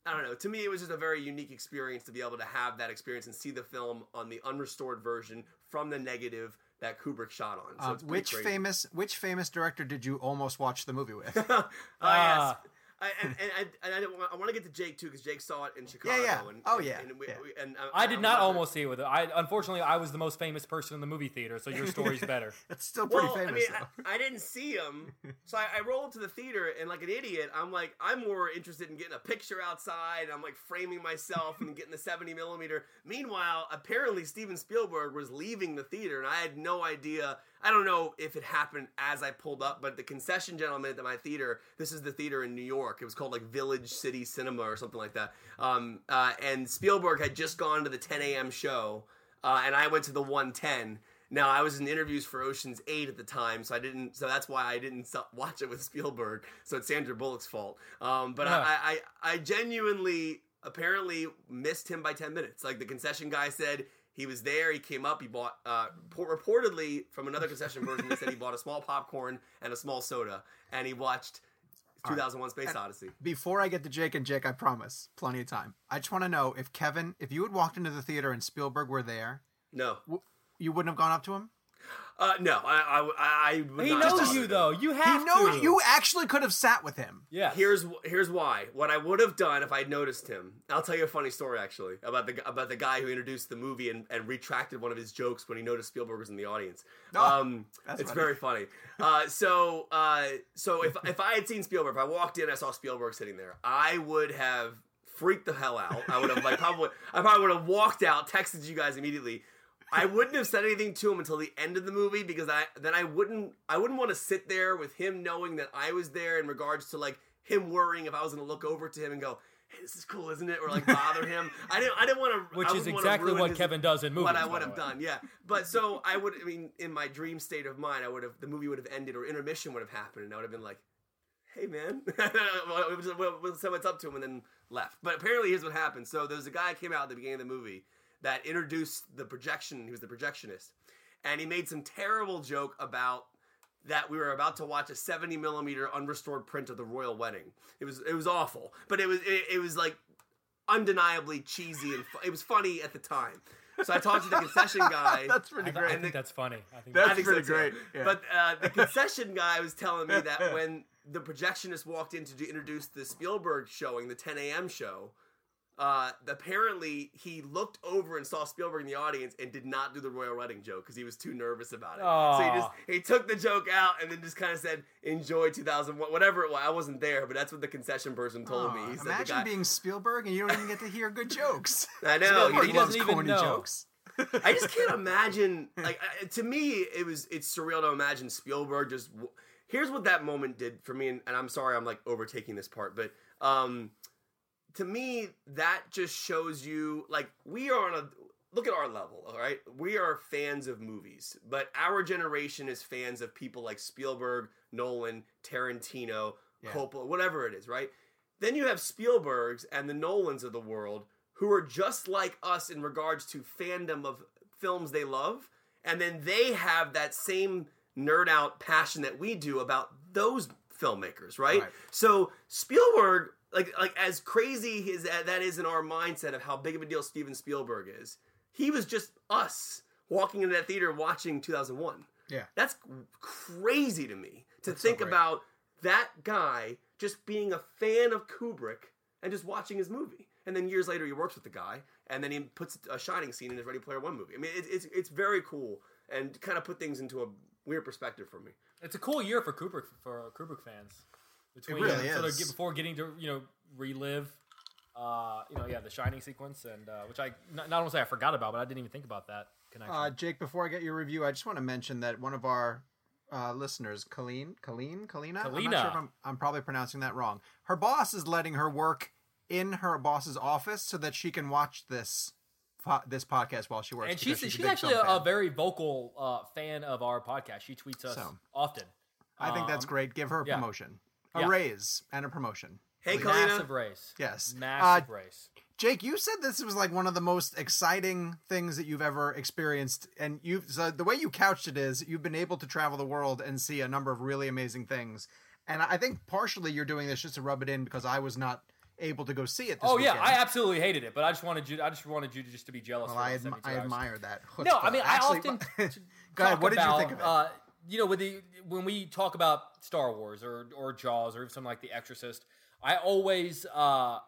I don't know. To me, it was just a very unique experience to be able to have that experience and see the film on the unrestored version from the negative that Kubrick shot on. So Uh, it's which crazy. famous which famous director did you almost watch the movie with? Oh, <laughs> Ah. yes. I, and, and, and, and I, want, I want to get to Jake too because Jake saw it in Chicago. yeah. And, Oh, yeah, And, we, yeah. we- and uh, I did was not almost see it with it. I unfortunately I was the most famous person in the movie theater, so your story's <laughs> better. It's still pretty Well, famous. I mean, though. I, I didn't see him, so I, I rolled to the theater, and like an idiot, I'm like, I'm more interested in getting a picture outside. I'm like framing myself and getting the 70 millimeter. Meanwhile, apparently Steven Spielberg was leaving the theater, and I had no idea. I don't know if it happened as I pulled up, but the concession gentleman at my theater, this is the theater in New York. It was called like Village City Cinema or something like that. Um, uh, and Spielberg had just gone to the 10 a.m. show, uh, and I went to the 110. Now I was in interviews for Ocean's Eight at the time, so I didn't. So that's why I didn't <laughs> watch it with Spielberg. So it's Sandra Bullock's fault. Um, but Huh. I, I, I genuinely, apparently, missed him by ten minutes. Like the concession guy said, he was there. He came up. He bought, uh, reportedly from another concession person, he said he bought a small popcorn and a small soda, and he watched 2001: Space Odyssey. Before I get to Jake and Jake, I promise, plenty of time. I just want to know if Kevin, if you had walked into the theater and Spielberg were there, No, w- you wouldn't have gone up to him. Uh, no, I, I, I would He not knows you though. You He have knows to. you actually could have sat with him. Yeah. Here's here's why. What I would have done if I'd noticed him. I'll tell you a funny story actually about the about the guy who introduced the movie and, and retracted one of his jokes when he noticed Spielberg was in the audience. Oh, um, that's it's funny. very funny. Uh, so uh, so if if I had seen Spielberg, if I walked in, I saw Spielberg sitting there, I would have freaked the hell out. I would have like probably I probably would have walked out, texted you guys immediately. I wouldn't have said anything to him until the end of the movie because I then I wouldn't I wouldn't want to sit there with him knowing that I was there in regards to like him worrying if I was going to look over to him and go, "Hey, this is cool, isn't it?" or like bother him. <laughs> I didn't I didn't want to Which is exactly what his- Kevin does in movies. what I would have done, yeah. But so I would, I mean, in my dream state of mind, I would have, the movie would have ended or intermission would have happened, and I would have been like, hey, man, we'll, we'll, we'll say what's up to him, and then left. But apparently, here's what happened. So there's a guy came out at the beginning of the movie that introduced the projection, he was the projectionist, and he made some terrible joke about that we were about to watch a 70 millimeter unrestored print of the royal wedding. It was it was awful, but it was it, it was like undeniably cheesy and fu- it was funny at the time. So I talked to the concession <laughs> guy. That's I, pretty th- I great. think that's funny. I think That's I think pretty so, great, yeah. But uh, the concession guy was telling me that <laughs> when the projectionist walked in to do- introduce the Spielberg showing, the 10 a.m. show, uh, apparently he looked over and saw Spielberg in the audience and did not do the royal wedding joke because he was too nervous about it. So he just he took the joke out and then just kind of said, "Enjoy 2001, whatever it was." I wasn't there, but that's what the concession person told me. He said the imagine guy, being Spielberg and you don't even get to hear good jokes. <laughs> I know. Spielberg he loves doesn't even corny know. jokes. I just can't <laughs> imagine. Like I- to me, it was it's surreal to imagine Spielberg just. w- Here's what that moment did for me, and, and I'm sorry I'm like overtaking this part, but um, to me that just shows you like we are on a look at our level, all right? We are fans of movies, but our generation is fans of people like Spielberg, Nolan, Tarantino, Yeah. Coppola, whatever it is, right? Then you have Spielbergs and the Nolans of the world who are just like us in regards to fandom of films they love, and then they have that same nerd out passion that we do about those filmmakers, right? Right. So Spielberg, like like as crazy his that is in our mindset of how big of a deal Steven Spielberg is, he was just us walking into that theater watching 2001. Yeah. That's crazy to me to That's think great. about that guy just being a fan of Kubrick and just watching his movie. And then years later, he works with the guy, and then he puts a shining scene in his Ready Player One movie. I mean, it, it's it's very cool and kind of put things into a weird perspective for me. It's a cool year for Kubrick for Kubrick fans. Between really sort of get, before getting to you know relive, uh, you know, yeah, the Shining sequence, and uh, which I not, not to say I forgot about, but I didn't even think about that connection. Uh, Jake, before I get your review, I just want to mention that one of our uh, listeners, Colleen, Colleen, Kalina, I'm not sure if I'm, I'm probably pronouncing that wrong. Her boss is letting her work in her boss's office so that she can watch this po- this podcast while she works. and she's she's, a actually a, a very vocal uh, fan of our podcast. She tweets us So. often. I think that's Um, great. Give her a yeah. promotion, a Yeah. raise, and a promotion. Hey, Kalina. Massive raise. Yes. Massive Uh, race. Jake, you said this was like one of the most exciting things that you've ever experienced, and you so the way you couched it is you've been able to travel the world and see a number of really amazing things. And I think partially you're doing this just to rub it in because I was not able to go see it. This Oh yeah. I absolutely hated it, but I just wanted you. I just wanted you to just to be jealous. Well, for I, admi- I admire that. No, I chutzpah. mean Actually, I often <laughs> Go ahead. talk What did you think of it? Uh, you know, with the when we talk about Star Wars or or Jaws or something like The Exorcist, I always uh,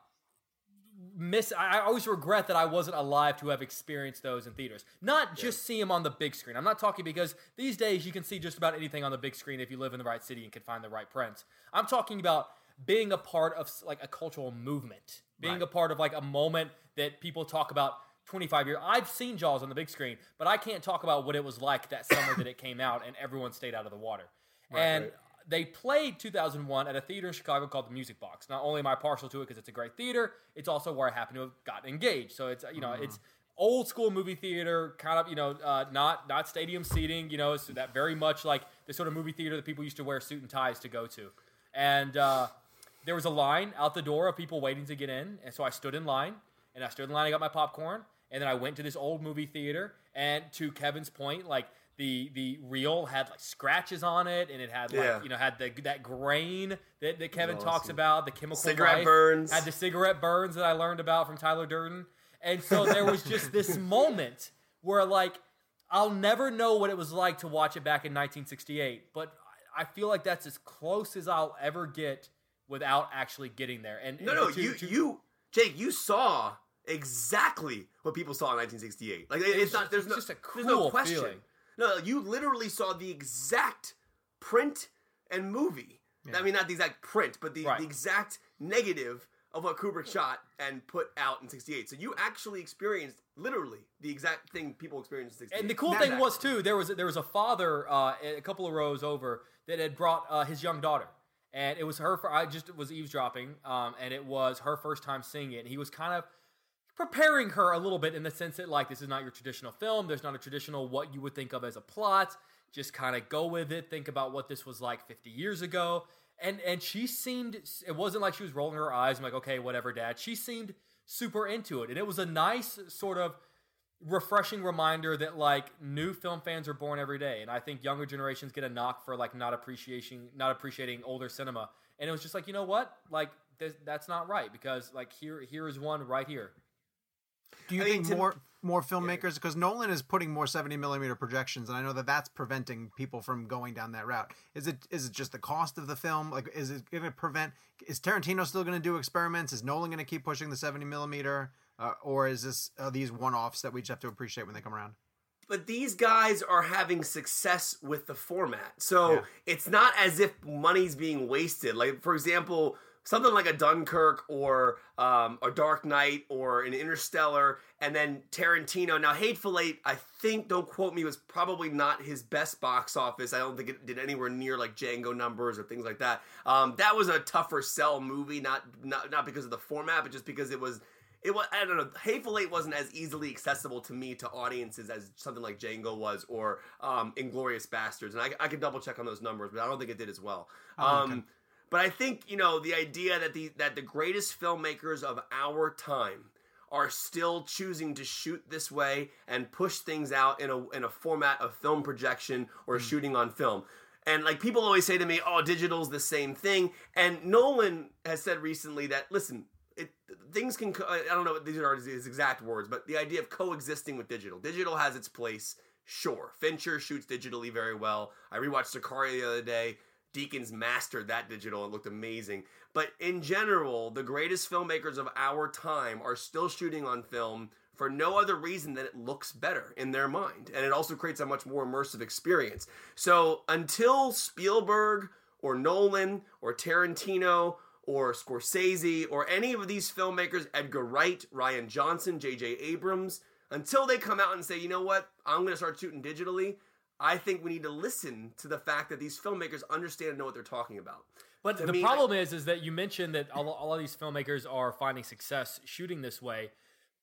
miss. I always regret that I wasn't alive to have experienced those in theaters. Not just see them on the big screen. I'm not talking because these days you can see just about anything on the big screen if you live in the right city and can find the right prints. I'm talking about being a part of like a cultural movement, being Right. a part of like a moment that people talk about 25 years. I've seen Jaws on the big screen, but I can't talk about what it was like that summer that it came out and everyone stayed out of the water. and right. they played 2001 at a theater in Chicago called the Music Box. Not only am I partial to it because it's a great theater, it's also where I happen to have gotten engaged. So it's you know Mm-hmm. it's old school movie theater, kind of you know uh, not not stadium seating. You know, it's that very much like the sort of movie theater that people used to wear suit and ties to go to. And uh, there was a line out the door of people waiting to get in, and so I stood in line, and I stood in line. I got my popcorn, and then I went to this old movie theater. And to Kevin's point, like the the reel had like scratches on it, and it had like Yeah. you know had the that grain that, that Kevin was talks about, the chemical Cigarette life, burns. had the cigarette burns that I learned about from Tyler Durden, and so there was just <laughs> this moment where like I'll never know what it was like to watch it back in 1968, but I I feel like that's as close as I'll ever get without actually getting there. And No, and no, to- you, to- you, Jake, you saw exactly what people saw in 1968. Like it's was not. There's it's no. just a there's no cool question. feeling. No, you literally saw the exact print and movie. I mean, not the exact print, but the, Right. the exact negative of what Kubrick shot and put out in 68. So you actually experienced literally the exact thing people experienced in 68. And the cool thing was too there was there was a father uh, a couple of rows over that had brought uh, his young daughter, and it was her. I just was eavesdropping, um, and it was her first time seeing it. And he was kind of preparing her a little bit in the sense that like this is not your traditional film. There's not a traditional what you would think of as a plot. Just kind of go with it. Think about what this was like 50 years ago. And and she seemed it wasn't like she was rolling her eyes. I'm like, okay, whatever, dad. She seemed super into it, and it was a nice sort of refreshing reminder that like new film fans are born every day and i think younger generations get a knock for like not appreciating not appreciating older cinema and it was just like you know what like that's not right because like here here is one right here Do you I think more more filmmakers because Nolan is putting more seventy millimeter projections, and I know that that's preventing people from going down that route. Is it is it just the cost of the film? Like, is it going to prevent? Is Tarantino still going to do experiments? Is Nolan going to keep pushing the seventy millimeter, uh, or is this uh, these one offs that we just have to appreciate when they come around? but these guys are having success with the format. So Yeah. it's not as if money's being wasted. Like, for example, something like a Dunkirk or um, a Dark Knight or an Interstellar, and then Tarantino. Now, Hateful Eight, I think, don't quote me, was probably not his best box office. I don't think it did anywhere near like Django numbers or things like that. Um, that was a tougher sell movie, not not not because of the format, but just because it was it was I don't know. Hateful Eight wasn't as easily accessible to me to audiences as something like Django was or um, Inglourious Basterds, and I, I could double check on those numbers, but I don't think it did as well. Oh, Um, okay. But I think you know the idea that the that the greatest filmmakers of our time are still choosing to shoot this way and push things out in a in a format of film projection or hmm. shooting on film. And like people always say to me, "Oh, digital's the same thing." And Nolan has said recently that listen, it things can co- I don't know what these are his exact words, but the idea of coexisting with digital. Digital has its place. Sure, Fincher shoots digitally very well. I rewatched Sicario the other day. Deakins mastered that digital It looked amazing. But in general, the greatest filmmakers of our time are still shooting on film for no other reason than it looks better in their mind. And it also creates a much more immersive experience. So until Spielberg or Nolan or Tarantino or Scorsese or any of these filmmakers, Edgar Wright, Rian Johnson, J.J. Abrams, until they come out and say, you know what, I'm going to start shooting digitally, I think we need to listen to the fact that these filmmakers understand and know what they're talking about. But To the me, problem is, is that you mentioned that all, all of these filmmakers are finding success shooting this way,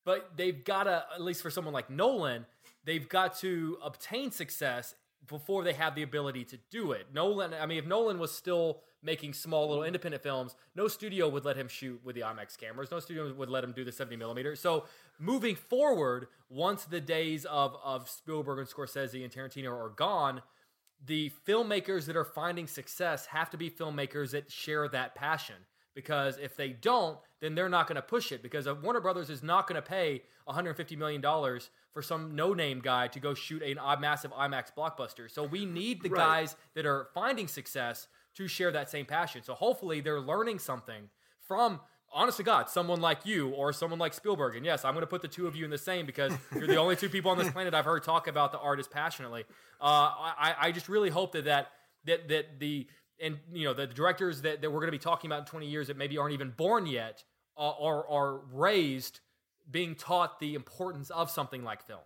but they've got to, at least for someone like Nolan, they've got to obtain success before they have the ability to do it. Nolan, I mean, if Nolan was still making small little independent films, no studio would let him shoot with the IMAX cameras. No studio would let him do the 70 millimeter. So moving forward, once the days of of Spielberg and Scorsese and Tarantino are gone, the filmmakers that are finding success have to be filmmakers that share that passion. Because if they don't, then they're not going to push it. Because uh, Warner Brothers is not going to pay 150 million dollars for some no-name guy to go shoot a massive IMAX blockbuster. So we need the right. guys that are finding success to share that same passion. So hopefully they're learning something from honest to God, someone like you or someone like Spielberg. And yes, I'm going to put the two of you in the same because you're the only two people on this planet I've heard talk about the artist passionately. Uh, I, I just really hope that that that that the and you know the directors that, that we're going to be talking about in 20 years that maybe aren't even born yet uh, are are raised being taught the importance of something like film.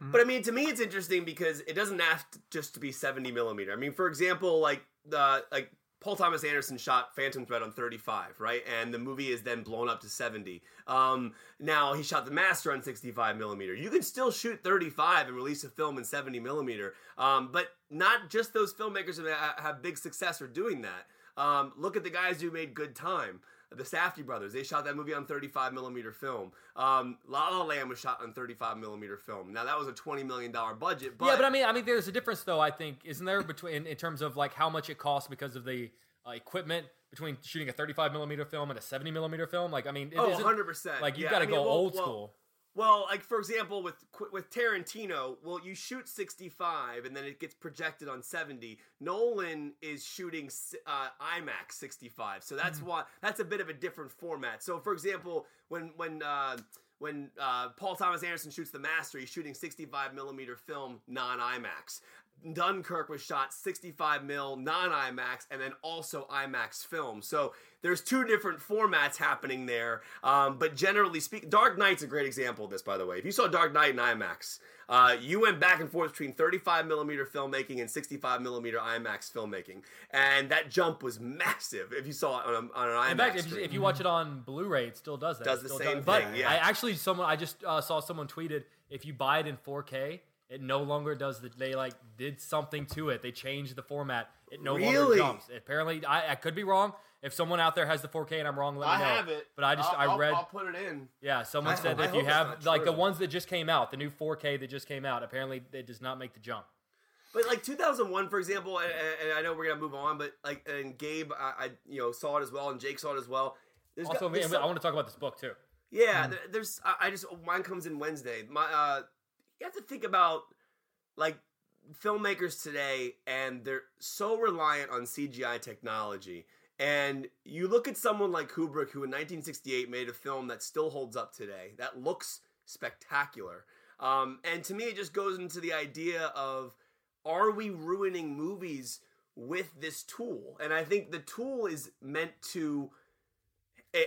But I mean, to me, it's interesting because it doesn't have to just to be 70 millimeter. I mean, for example, like the like Paul Thomas Anderson shot Phantom Thread on 35, right? And the movie is then blown up to 70. Um, now he shot The Master on 65 millimeter. You can still shoot 35 and release a film in 70 millimeter, um, but not just those filmmakers that have big success are doing that. Um, look at the guys who made Good Time the Safdie brothers. They shot that movie on 35 millimeter film. Um, La La Land was shot on 35 millimeter film. Now that was a 20 million dollar budget. But yeah, but I mean, I mean, there's a difference though. I think isn't there between in terms of like how much it costs because of the uh, equipment between shooting a 35 millimeter film and a 70 millimeter film. Like, I mean, it oh, 100 percent. Like you yeah, got to I mean, go well, old well, school. Well, like for example, with with Tarantino, well, you shoot 65 and then it gets projected on 70. Nolan is shooting uh, IMAX 65, so that's mm-hmm. why that's a bit of a different format. So, for example, when when uh, when uh, Paul Thomas Anderson shoots The Master, he's shooting 65 millimeter film non IMAX. Dunkirk was shot 65 mil non IMAX and then also IMAX film. So there's two different formats happening there. Um, but generally speaking, Dark Knight's a great example of this, by the way. If you saw Dark Knight in IMAX, uh, you went back and forth between 35 millimeter filmmaking and 65 millimeter IMAX filmmaking, and that jump was massive. If you saw it on, a, on an IMAX, in fact, if you, if you, watch it on Blu-ray, it still does that. Does the same does. thing? But yeah. I actually, someone I just uh, saw someone tweeted if you buy it in 4K it no longer does the they like did something to it. They changed the format. It no really? longer jumps. Apparently, I, I could be wrong. If someone out there has the 4K and I'm wrong, let me I know. I have it, but I just I'll, I read. I'll, I'll, put it in. Yeah, someone I said that if you have like the ones that just came out, the new 4K that just came out, apparently it does not make the jump. But like 2001, for example, and, and I know we're gonna move on, but like and Gabe, I, I, you know saw it as well, and Jake saw it as well. There's also, got, some, I want to talk about this book too. Yeah, mm. there's. I just mine comes in Wednesday. My, uh, you have to think about like filmmakers today and they're so reliant on CGI technology. And you look at someone like Kubrick, who in 1968 made a film that still holds up today, that looks spectacular. Um, and to me, it just goes into the idea of are we ruining movies with this tool? And I think the tool is meant to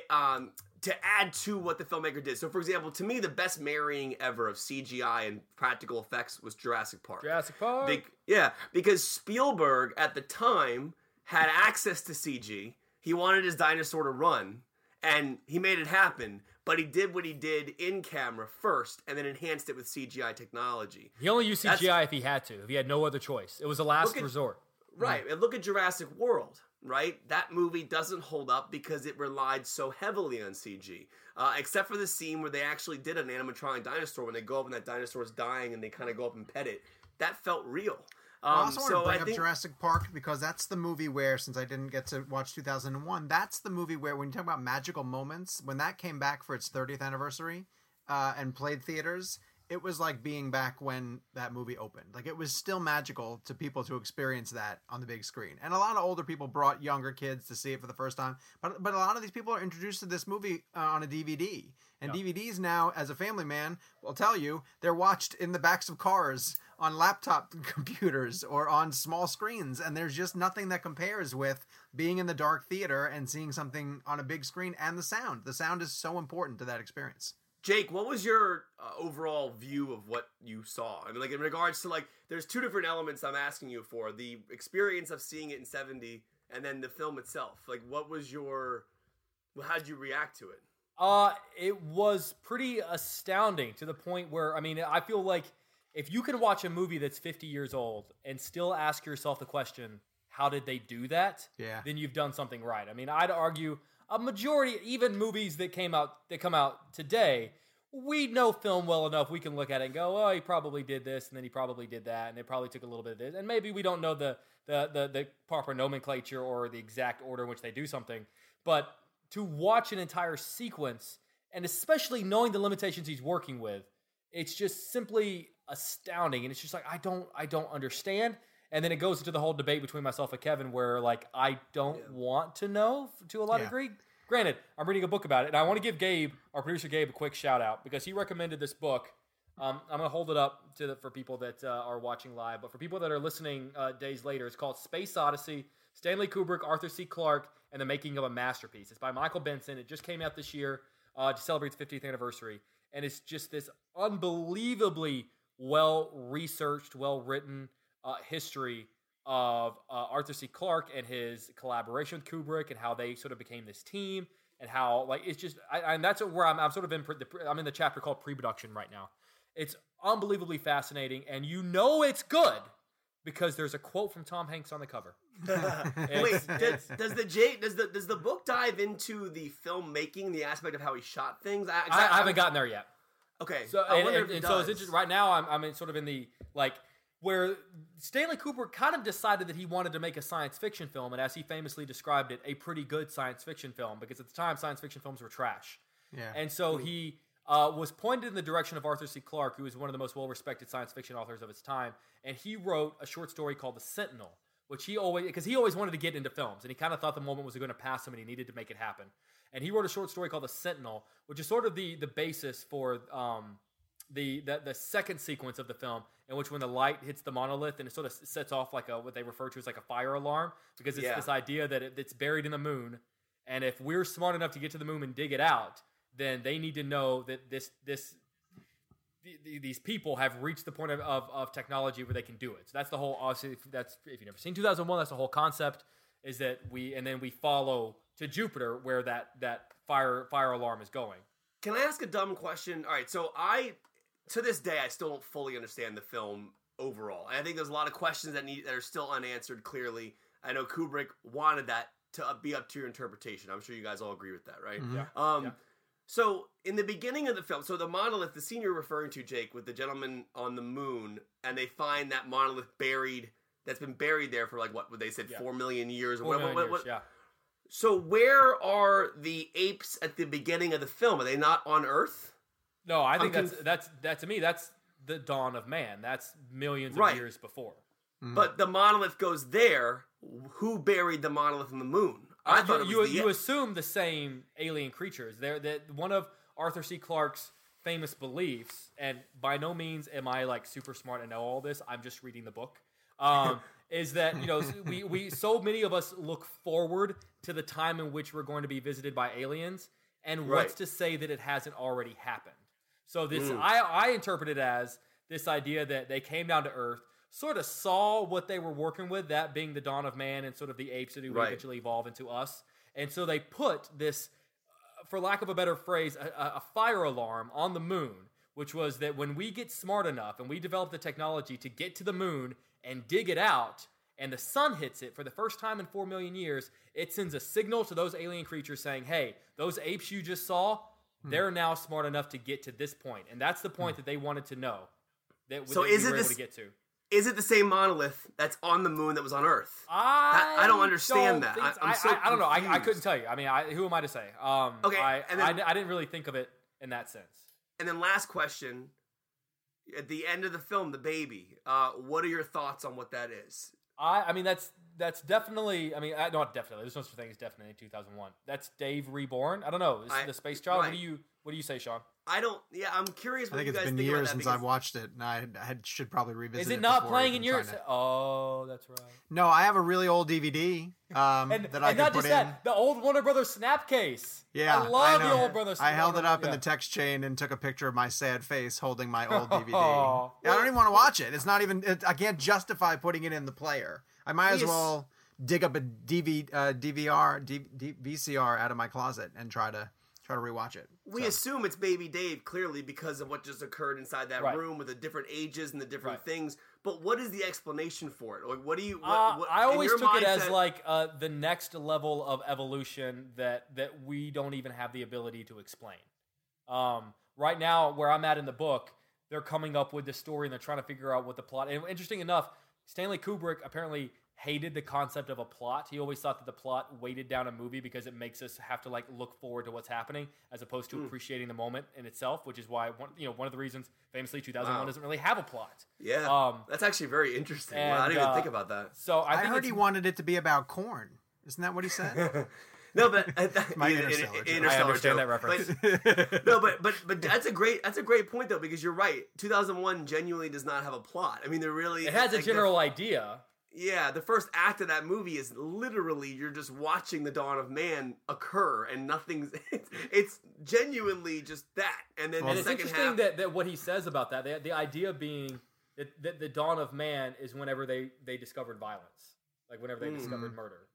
um, to add to what the filmmaker did. So, for example, to me, the best marrying ever of CGI and practical effects was Jurassic Park. Jurassic Park? Be- yeah, because Spielberg at the time had access to CG. He wanted his dinosaur to run, and he made it happen. But he did what he did in camera first, and then enhanced it with CGI technology. He only used CGI That's, if he had to, if he had no other choice. It was a last at, resort. Right. And look at Jurassic World right? That movie doesn't hold up because it relied so heavily on CG. Uh, except for the scene where they actually did an animatronic dinosaur when they go up and that dinosaur's dying and they kind of go up and pet it. That felt real. Um, I also want so to bring I up think... Jurassic Park because that's the movie where, since I didn't get to watch 2001, that's the movie where, when you talk about magical moments, when that came back for its 30th anniversary uh, and played theaters, it was like being back when that movie opened. Like it was still magical to people to experience that on the big screen. And a lot of older people brought younger kids to see it for the first time. But but a lot of these people are introduced to this movie uh, on a DVD. And yeah. DVDs now, as a family man, will tell you they're watched in the backs of cars on laptop <laughs> computers or on small screens. And there's just nothing that compares with being in the dark theater and seeing something on a big screen and the sound. The sound is so important to that experience. Jake, what was your uh, overall view of what you saw? I mean, like in regards to like, there's two different elements I'm asking you for: the experience of seeing it in '70, and then the film itself. Like, what was your, how did you react to it? Uh, it was pretty astounding to the point where I mean, I feel like if you can watch a movie that's 50 years old and still ask yourself the question, how did they do that? Yeah. Then you've done something right. I mean, I'd argue a majority, even movies that came out that come out today, we know film well enough. We can look at it and go, "Oh, he probably did this, and then he probably did that, and they probably took a little bit of this." And maybe we don't know the the the, the proper nomenclature or the exact order in which they do something, but to watch an entire sequence, and especially knowing the limitations he's working with, it's just simply astounding. And it's just like I don't I don't understand. And then it goes into the whole debate between myself and Kevin, where like I don't want to know to a lot Yeah. of degree. Granted, I'm reading a book about it, and I want to give Gabe, our producer Gabe, a quick shout out because he recommended this book. Um, I'm gonna hold it up to the, for people that uh, are watching live, but for people that are listening uh, days later, it's called Space Odyssey: Stanley Kubrick, Arthur C. Clarke, and the Making of a Masterpiece. It's by Michael Benson. It just came out this year uh, to celebrate its 50th anniversary, and it's just this unbelievably well researched, well written uh, history of uh, Arthur C. Clarke and his collaboration with Kubrick and how they sort of became this team and how like it's just I, and that's where I'm, I'm sort of in pre- the, I'm in the chapter called pre-production right now. It's unbelievably fascinating, and you know it's good because there's a quote from Tom Hanks on the cover. <laughs> Wait, does, does the J does the does the book dive into the filmmaking, the aspect of how he shot things? I, I, I haven't I'm- gotten there yet. Okay, So I and, wonder and- and so it's interesting. Right now, I'm I'm in sort of in the like where Stanley Kubrick kind of decided that he wanted to make a science fiction film, and as he famously described it, a pretty good science fiction film because at the time science fiction films were trash. Yeah. And so he uh, was pointed in the direction of Arthur C. Clarke, who was one of the most well respected science fiction authors of his time. And he wrote a short story called The Sentinel, which he always, because he always wanted to get into films. And he kind of thought the moment was going to pass him and he needed to make it happen. And he wrote a short story called The Sentinel, which is sort of the, the basis for um, the, the the second sequence of the film, in which when the light hits the monolith and it sort of sets off like a what they refer to as like a fire alarm, because it's Yeah. this idea that it, it's buried in the moon, and if we're smart enough to get to the moon and dig it out, then they need to know that this this th- th- these people have reached the point of, of, of technology where they can do it. So that's the whole. Obviously, if that's if you've never seen 2001, that's the whole concept. Is that we and then we follow to Jupiter where that that fire fire alarm is going. Can I ask a dumb question? All right, so I to this day I still don't fully understand the film overall. And I think there's a lot of questions that need that are still unanswered. Clearly, I know Kubrick wanted that to uh, be up to your interpretation. I'm sure you guys all agree with that, right? Yeah. Um, Yeah. So in the beginning of the film, so the monolith, the scene you're referring to, Jake, with the gentleman on the moon, and they find that monolith buried. That's been buried there for like what? What they said, Yeah. four million years. or Four what- million what- years, what- yeah. So where are the apes at the beginning of the film? Are they not on Earth? No, I think I'm that's conf- that's that to me that's the dawn of man. That's millions of Right. years before. But the monolith goes there. Who buried the monolith in the moon? I thought it you, was you, the you assume the same alien creatures. They're that one of Arthur C. Clarke's famous beliefs, and by no means am I like super smart and know all this. I'm just reading the book. Um, <laughs> is that you know we we so many of us look forward to the time in which we're going to be visited by aliens, and what's Right. to say that it hasn't already happened? So this Mm. I I interpret it as this idea that they came down to Earth, sort of saw what they were working with, that being the dawn of man and sort of the apes that would Right. eventually evolve into us, and so they put this, for lack of a better phrase, a, a a fire alarm on the moon, which was that when we get smart enough and we develop the technology to get to the moon and dig it out. And the sun hits it for the first time in four million years. It sends a signal to those alien creatures saying, "Hey, those apes you just saw, Hmm. they're now smart enough to get to this point, and that's the point that they wanted to know that, So that is we it were this- to get to. Is it the same monolith that's on the moon that was on Earth? I, I don't understand that. think I- so. I'm so I, I don't know. I, I couldn't tell you. I mean, I, who am I to say? Um, Okay, I, and then- I, I didn't really think of it in that sense. And then last question. At the end of the film, the baby. Uh, what are your thoughts on what that is? I, I mean, that's that's definitely. I mean, I, not definitely. There's no such thing as definitely 2001. That's Dave Reborn. I don't know. Is I- the space child? What right. do you What do you say, Sean? I don't. Yeah, I'm curious. I think you it's guys been think years since I've watched it, and I, I should probably revisit. Is it it not playing in your? trying to- Oh, that's right. No, I have a really old DVD um, And, that I and not put just in. that, the old Warner Brothers snap case. Yeah, I love know. the old Brothers. I held it up in the text chain and took a picture of my sad face holding my old DVD. <laughs> Oh. Yeah, I don't even want to watch it. It's not even. It, I can't justify putting it in the player. I might as well dig up a DV, uh, DVR, D, D, VCR out of my closet and try to try to rewatch it. We So, assume it's Baby Dave clearly because of what just occurred inside that Right. room with the different ages and the different Right. things. But what is the explanation for it? Like, what do you? What, Uh, what- I always your took it as like uh, the next level of evolution that that we don't even have the ability to explain. Um, right now, where I'm at in the book, they're coming up with the story and they're trying to figure out what the plot. And interesting enough, Stanley Kubrick apparently hated the concept of a plot. He always thought that the plot weighted down a movie because it makes us have to like look forward to what's happening as opposed to appreciating the moment in itself. Which is why one, you know one of the reasons famously 2001 Wow. doesn't really have a plot. Yeah, Um, that's actually very interesting. Wow, I didn't even uh, think about that. So I, I, think heard he wanted it to be about corn. Isn't that what he said? <laughs> No, but uh, <laughs> My in- in- Interstellar in- joke. Interstellar I understand joke. that reference. But- <laughs> no, but but but that's a great that's a great point though because you're right. 2001 genuinely does not have a plot. I mean, there really It has a like, the- general idea. Yeah, the first act of that movie is literally you're just watching the dawn of man occur, and nothing's. <laughs> It's, it's genuinely just that, and then And the it's second interesting half. that, that what he says about that, the, the idea being that, that the dawn of man is whenever they, they discovered violence, like whenever they Mm. discovered murder.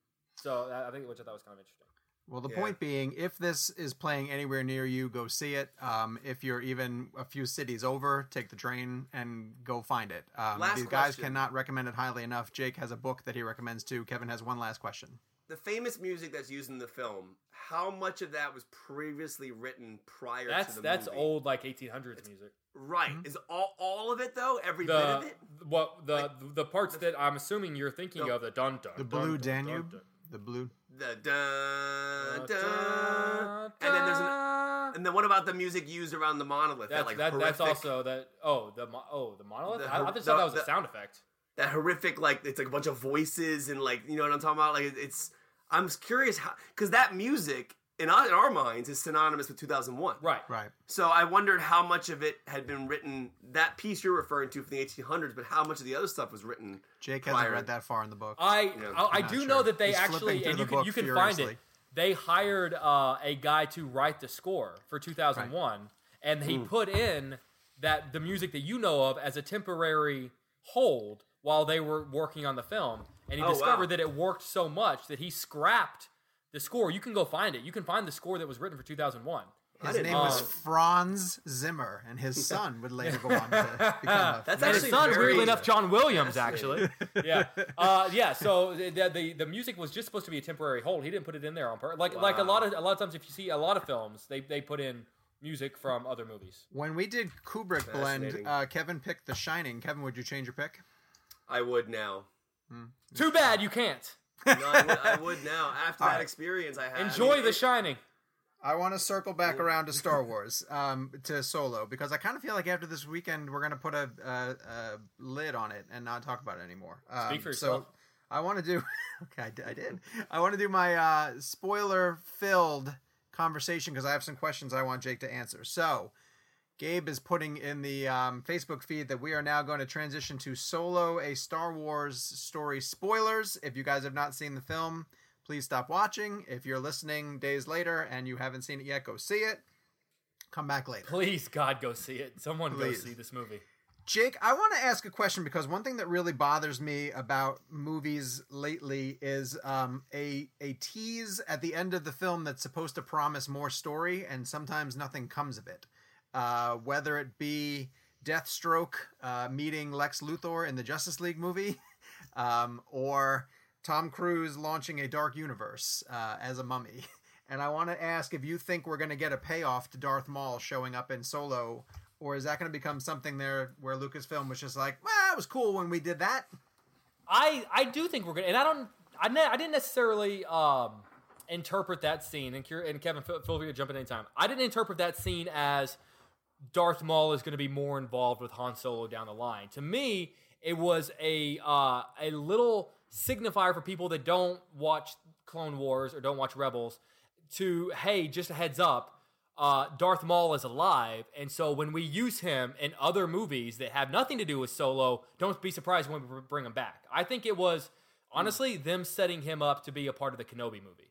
So I think which I thought was kind of interesting. Well, the Yeah. point being, if this is playing anywhere near you, go see it. Um, if you're even a few cities over, take the train and go find it. Um, Last these guys question. cannot recommend it highly enough. Jake has a book that he recommends too. Kevin has one last question. the famous music that's used in the film. How much of that was previously written prior That's to the that's movie? old like 1800s music. Right? Is all all of it though? Every bit of it? what the the parts that I'm assuming you're thinking the- of the dun dun The dun, Blue dun, dun, Danube. dun. The blue. The dun, Dun, dun, and then there's an and then what about the music used around the monolith? That's, that like that, that's also that. Oh, the oh the monolith. The I, I just the- thought that was the- a sound effect. that horrific like it's like a bunch of voices and like you know what I'm talking about. Like it's I'm curious how because that music in our, in our minds is synonymous with 2001. Right. Right. So I wondered how much of it had been written. That piece you're referring to from the 1800s, but how much of the other stuff was written. Jake hasn't read that far in the book. I know, I, I do not know that they He's actually and you can you can find it. They hired uh, a guy to write the score for 2001, and he put in that the music that you know of as a temporary hold while they were working on the film, and he Oh, discovered wow. that it worked so much that he scrapped the score. You can go find it. You can find the score that was written for 2001. His name know was. Franz Zimmer, and his <laughs> son would later go on to <laughs> become a. That's And his son, son's very weirdly enough John Williams, actually. <laughs> yeah, uh, yeah. So the, the the music was just supposed to be a temporary hold. He didn't put it in there on purpose. Like like a lot of a lot of times, if you see a lot of films, they they put in music from other movies. when we did Kubrick blend, uh, Kevin picked The Shining. Kevin, would you change your pick? I would now. Too bad you can't No, I, would, I would now. After All that right. experience I had, enjoy I mean, The it- Shining. I want to circle back around to Star <laughs> Wars, um, to Solo, because I kind of feel like after this weekend we're going to put a, a, a lid on it and not talk about it anymore. Um, Speak for yourself. So I want to do. <laughs> Okay, I did. I, did. I want to do my uh, spoiler-filled conversation because I have some questions I want Jake to answer. So. Gabe is putting in the um, Facebook feed that we are now going to transition to Solo, a Star Wars story spoilers. If you guys have not seen the film, please stop watching. If you're listening days later and you haven't seen it yet, go see it. Come back later. Please, God, go see it. Someone Please. go see this movie. Jake, I want to ask a question because one thing that really bothers me about movies lately is um, a a tease at the end of the film that's supposed to promise more story, and sometimes nothing comes of it. Uh, whether it be Deathstroke uh, meeting Lex Luthor in the Justice League movie, <laughs> um, or Tom Cruise launching a dark universe uh, as a mummy. <laughs> And I want to ask if you think we're going to get a payoff to Darth Maul showing up in Solo, or is that going to become something there where Lucasfilm was just like, well, it was cool when we did that? I I do think we're gonna, and I don't, I ne- I didn't necessarily um interpret that scene, and, and Kevin, feel free to jump in anytime. I didn't interpret that scene as Darth Maul is going to be more involved with Han Solo down the line. To me, it was a uh, a little signifier for people that don't watch Clone Wars or don't watch Rebels to hey, just a heads up. Uh, Darth Maul is alive, and so when we use him in other movies that have nothing to do with Solo, don't be surprised when we bring him back. I think it was honestly them setting him up to be a part of the Kenobi movie.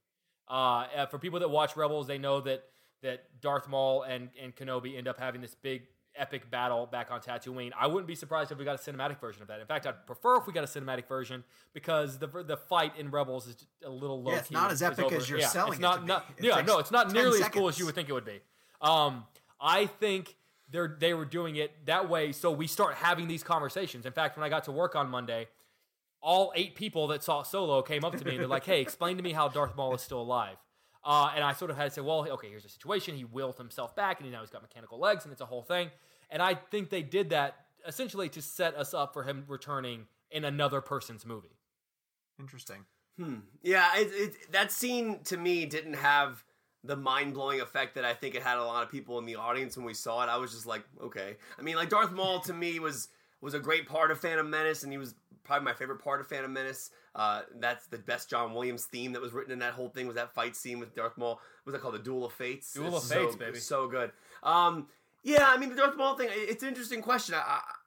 Uh, uh, for people that watch Rebels, they know that that Darth Maul and and Kenobi end up having this big epic battle back on Tatooine. I wouldn't be surprised if we got a cinematic version of that. In fact, I'd prefer if we got a cinematic version because the the fight in Rebels is a little low. Yeah, it's not as epic as you're selling It's it not, be. not It yeah, no, it's not 10 nearly as cool as you would think it would be. Um, I think they're they were doing it that way so we start having these conversations. In fact, when I got to work on Monday, all eight people that saw Solo came up to me and they're like, "Hey, explain to me how Darth Maul is still alive." Uh, and I sort of had to say, "Well, okay, here's the situation. He willed himself back, and he now he's got mechanical legs, and it's a whole thing." And I think they did that essentially to set us up for him returning in another person's movie. Interesting. Hmm. Yeah, it, it, that scene to me didn't have the mind blowing effect that I think it had a lot of people in the audience when we saw it. I was just like, okay. I mean, like Darth Maul to me was was a great part of Phantom Menace, and he was probably my favorite part of Phantom Menace. Uh, that's the best John Williams theme that was written in that whole thing was that fight scene with Darth Maul. What was that called? The Duel of Fates. Duel It's of Fates, so, baby. So good. Um, yeah, I mean the Darth Maul thing. It's an interesting question. I,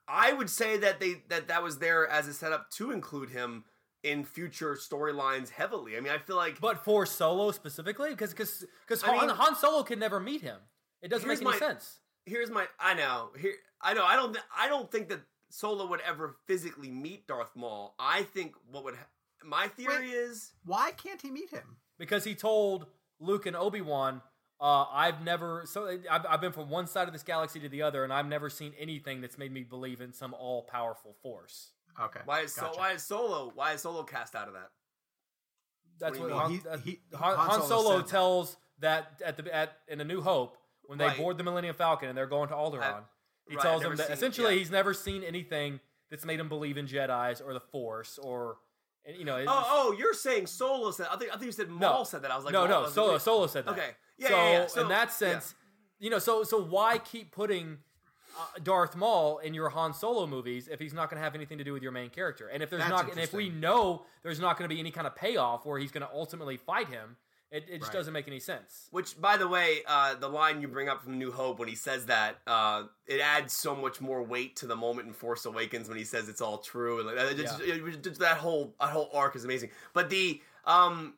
I I would say that they that that was there as a setup to include him in future storylines heavily. I mean, I feel like But for Solo specifically, because because because Han, mean- Han Solo can never meet him. It doesn't make any my- sense. here's my I know here I know I don't I don't think that Solo would ever physically meet Darth Maul. I think what would ha- my theory Wait. is Why can't he meet him? because he told Luke and Obi Wan, uh, "I've never so I've, I've been from one side of this galaxy to the other, and I've never seen anything that's made me believe in some all powerful force." Okay. why is so, why is Solo why is Solo cast out of that? That's What what, do you? Han, He- he- Han, Han Han Solo Solo tells that at the at in A New Hope when they Right. board the Millennium Falcon and they're going to Alderaan. He right, tells never that seen- essentially yeah. he's never seen anything that's made him believe in Jedi's or the Force or and, you know. Oh, oh, you're saying Solo said. I think I think you said Maul said that. I was like, no, Maul- no, Solo. Solo said that. Okay. Yeah, so, yeah, yeah. So- in that sense, you know, so so why keep putting uh, Darth Maul in your Han Solo movies if he's not going to have anything to do with your main character? And if there's That's not, and if we know there's not going to be any kind of payoff where he's going to ultimately fight him, it, it just Right. doesn't make any sense. Which, by the way, uh, the line you bring up from New Hope when he says that, uh, it adds so much more weight to the moment in Force Awakens when he says it's all true. And like, that- it's- it just- that whole that whole arc is amazing. But the um,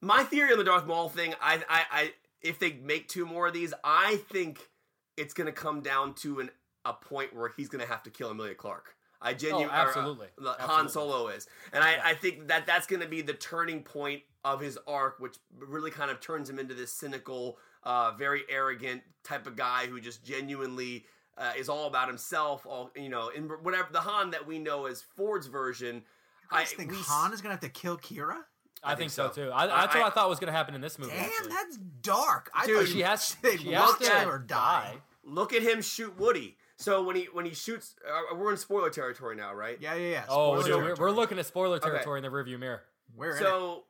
my theory on the Darth Maul thing, I, I, I if they make two more of these, I think it's going to come down to an a point where he's going to have to kill Emilia Clarke. I genuinely, Oh, absolutely. Han Absolutely. Solo is, and I, I think that that's going to be the turning point of his arc, which really kind of turns him into this cynical, uh, very arrogant type of guy who just genuinely uh, is all about himself. All you know, in whatever the Han that we know as Ford's version. I think we- Han is gonna have to kill Kira. I, think, so, too. I, I- that's what I- I thought was going to happen in this movie. Damn, actually. that's dark. I Dude, thought she has they'd she has watch to him or die. Look at him shoot Woody. So when he when he shoots, uh, we're in spoiler territory now, right? Yeah, yeah, yeah. Oh, Spoiler dude, we're, territory. we're looking at spoiler territory in the rearview mirror. We're it. So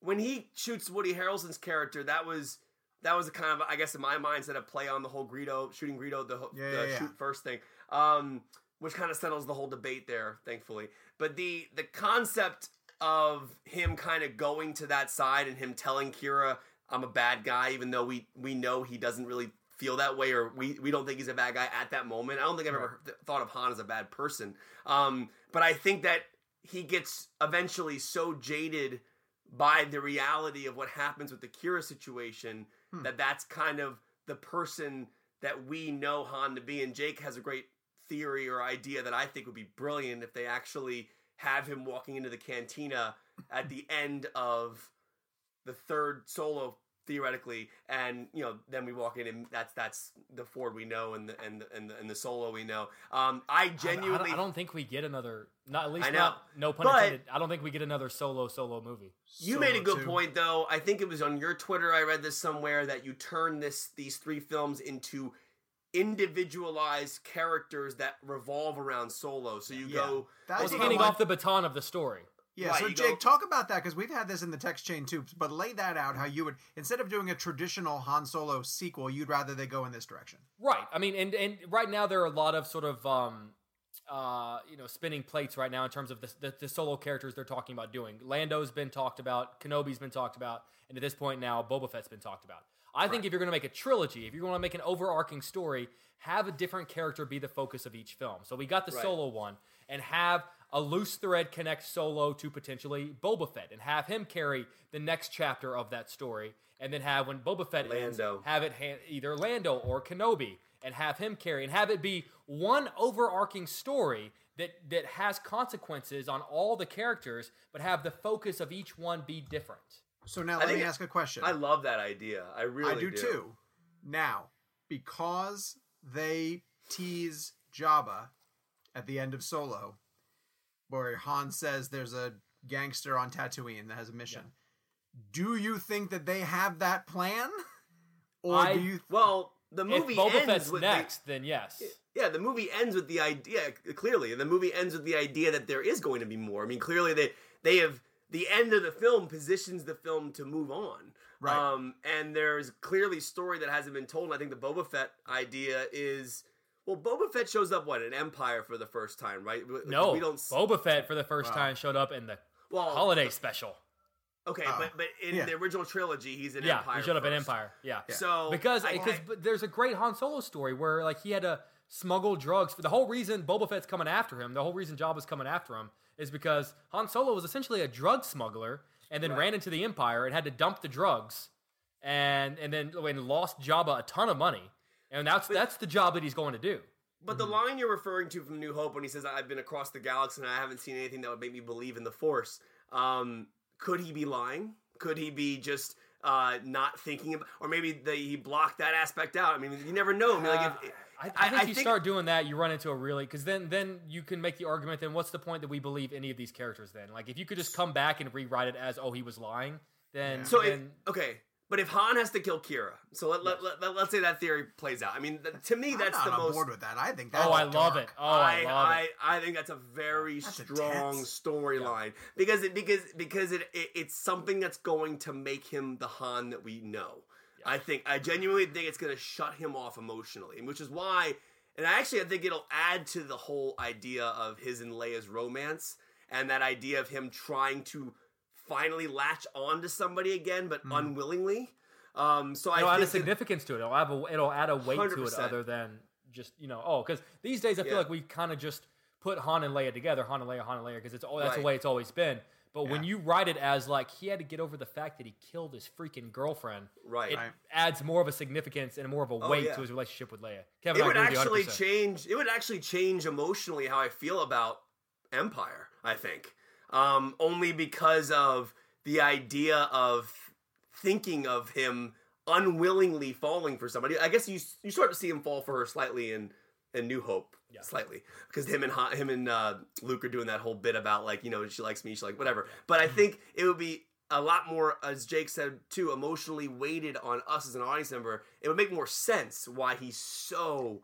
when he shoots Woody Harrelson's character, that was that was a kind of I guess in my mindset a play on the whole Greedo shooting Greedo the, Yeah, the yeah, yeah. shoot first thing, um, which kind of settles the whole debate there, thankfully. But the the concept of him kind of going to that side and him telling Kira I'm a bad guy, even though we we know he doesn't really feel that way or we, we don't think he's a bad guy at that moment. I don't think I've ever th- thought of Han as a bad person. Um, but I think that he gets eventually so jaded by the reality of what happens with the Kira situation Hmm. that that's kind of the person that we know Han to be. And Jake has a great theory or idea that I think would be brilliant if they actually have him walking into the cantina at the end of the third solo theoretically and you know then we walk in and that's that's the ford we know and the and the, and the, and the solo we know um i I- I, genuinely don't, I don't think we get another. Not at least I know. not no pun But- intended. I don't think we get another solo solo movie. You made a good two. point, though. I think it was on your Twitter. I read this somewhere that you turn this these three films into individualized characters that revolve around Solo. So you Yeah. go. That's It's as handing off the baton of the story. Yeah, Right, so Jake, go- talk about that because we've had this in the text chain too. But lay that out how you would instead of doing a traditional Han Solo sequel, you'd rather they go in this direction. Right. I mean, and and right now there are a lot of sort of um, uh, you know, spinning plates right now in terms of the, the the solo characters they're talking about doing. Lando's been talked about, Kenobi's been talked about, and at this point now, Boba Fett's been talked about. I think if you're going to make a trilogy, if you're going to make an overarching story, have a different character be the focus of each film. So we got the Right. solo one, and have a loose thread connect Solo to potentially Boba Fett, and have him carry the next chapter of that story, and then have when Boba Fett ends, Lando. have it ha- either Lando or Kenobi, and have him carry and have it be one overarching story that that has consequences on all the characters, but have the focus of each one be different. So now let me ask a question. I love that idea. I really I do, too. Now, because they tease Jabba at the end of Solo, where Han says there's a gangster on Tatooine that has a mission. Do you think that they have that plan, or I- do you? Well, the If movie Boba ends Fett's with the- next, then yes. Yeah, the movie ends with the idea clearly. and The movie ends with the idea that there is going to be more. I mean, clearly they they have the end of the film positions the film to move on. Right. Um, and there's clearly story that hasn't been told. And I think the Boba Fett idea is well, Boba Fett shows up what an Empire for the first time, right? No, we don't. s- Boba Fett for the first Wow. time showed up in the well, holiday special. Okay, Oh, but but in yeah. the original trilogy, he's in Yeah, Empire. he showed up in. Empire. Yeah. So because because there's a great Han Solo story where like he had to smuggle drugs. For the whole reason Boba Fett's coming after him, the whole reason Jabba's coming after him is because Han Solo was essentially a drug smuggler and then Right. ran into the Empire and had to dump the drugs and and then when lost Jabba a ton of money. And that's that's the job that he's going to do. But the line you're referring to from New Hope when he says, I've been across the galaxy and I haven't seen anything that would make me believe in the Force, um, could he be lying? Could he be just uh, not thinking about, or maybe they, he blocked that aspect out? I mean, you never know. I mean, like, if, <sighs> I, I think I you think- start doing that, you run into a really because then then you can make the argument. Then what's the point that we believe any of these characters? Then like if you could just come back and rewrite it as oh he was lying, then so, if, okay. But if Han has to kill Kira, so let, let, let, let, us say that theory plays out. I mean, th- to me, that's I'm the not on most. board with that. I think that's oh I love it. Oh I, I, love I, it. I think that's a very That's strong intense. storyline because it because because it, it it's something that's going to make him the Han that we know. I think I genuinely think it's going to shut him off emotionally, which is why. And I actually, I think it'll add to the whole idea of his and Leia's romance and that idea of him trying to finally latch on to somebody again, but unwillingly. Um, so I It'll add a think that- significance to it. It'll have a it'll add a weight to it other than just you know oh because these days I feel Yeah. like we kind of just put Han and Leia together, Han and Leia, Han and Leia because it's oh that's the way it's always been. But when you write it as like he had to get over the fact that he killed his freaking girlfriend, Right. it Right. adds more of a significance and more of a weight yeah. to his relationship with Leia. Kevin, it I would agree with you actually 100%. change it would actually change emotionally how i feel about empire i think um, only because of the idea of thinking of him unwillingly falling for somebody. I guess you you start to see him fall for her slightly in in new hope Yeah. slightly. Because him and Ha- him and uh, luke are doing that whole bit about like you know she likes me she like whatever. But i think it would be a lot more, as Jake said too, emotionally weighted on us as an audience member. It would make more sense why he's so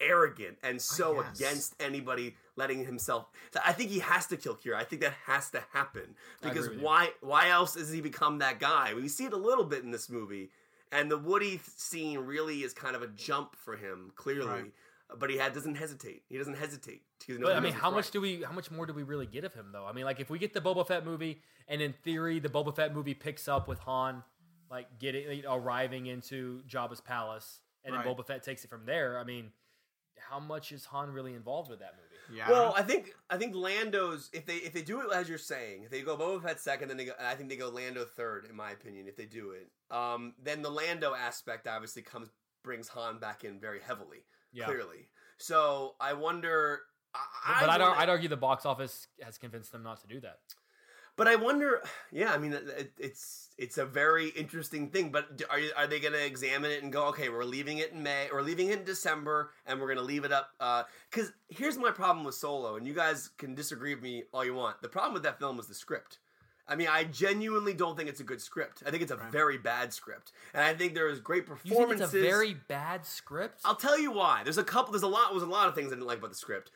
arrogant and so against anybody letting himself. I think he has to kill Kira. I think that has to happen because why? Why else has he become that guy? We see it a little bit in this movie, and the Woody scene really is kind of a jump for him, clearly. Right. But he had, doesn't hesitate. He doesn't hesitate. know But I mean, how much do we? How much more do we really get of him, though? I mean, like if we get the Boba Fett movie, and in theory, the Boba Fett movie picks up with Han, like getting arriving into Jabba's palace, and Right. then Boba Fett takes it from there. I mean, how much is Han really involved with that movie? Yeah. Well, I think I think Lando's if they if they do it as you're saying, if they go Boba Fett second, then they go. I think they go Lando third, in my opinion. If they do it, um, then the Lando aspect obviously comes brings Han back in very heavily, Yeah. clearly. So I wonder. I, but I'd, I'd argue the box office has convinced them not to do that. But I wonder. <sighs> Yeah, I mean, it, it's it's a very interesting thing. But are you, are they going to examine it and go, okay, we're leaving it in May, or leaving it in December, and we're going to leave it up? Uh, because here's my problem with Solo, and you guys can disagree with me all you want. The problem with that film was the script. I mean, I genuinely don't think it's a good script. I think it's a very bad script, and I think there is great You think performances. it's a very bad script? I'll tell you why. There's a couple. There's a lot. Was a lot of things I didn't like about the script.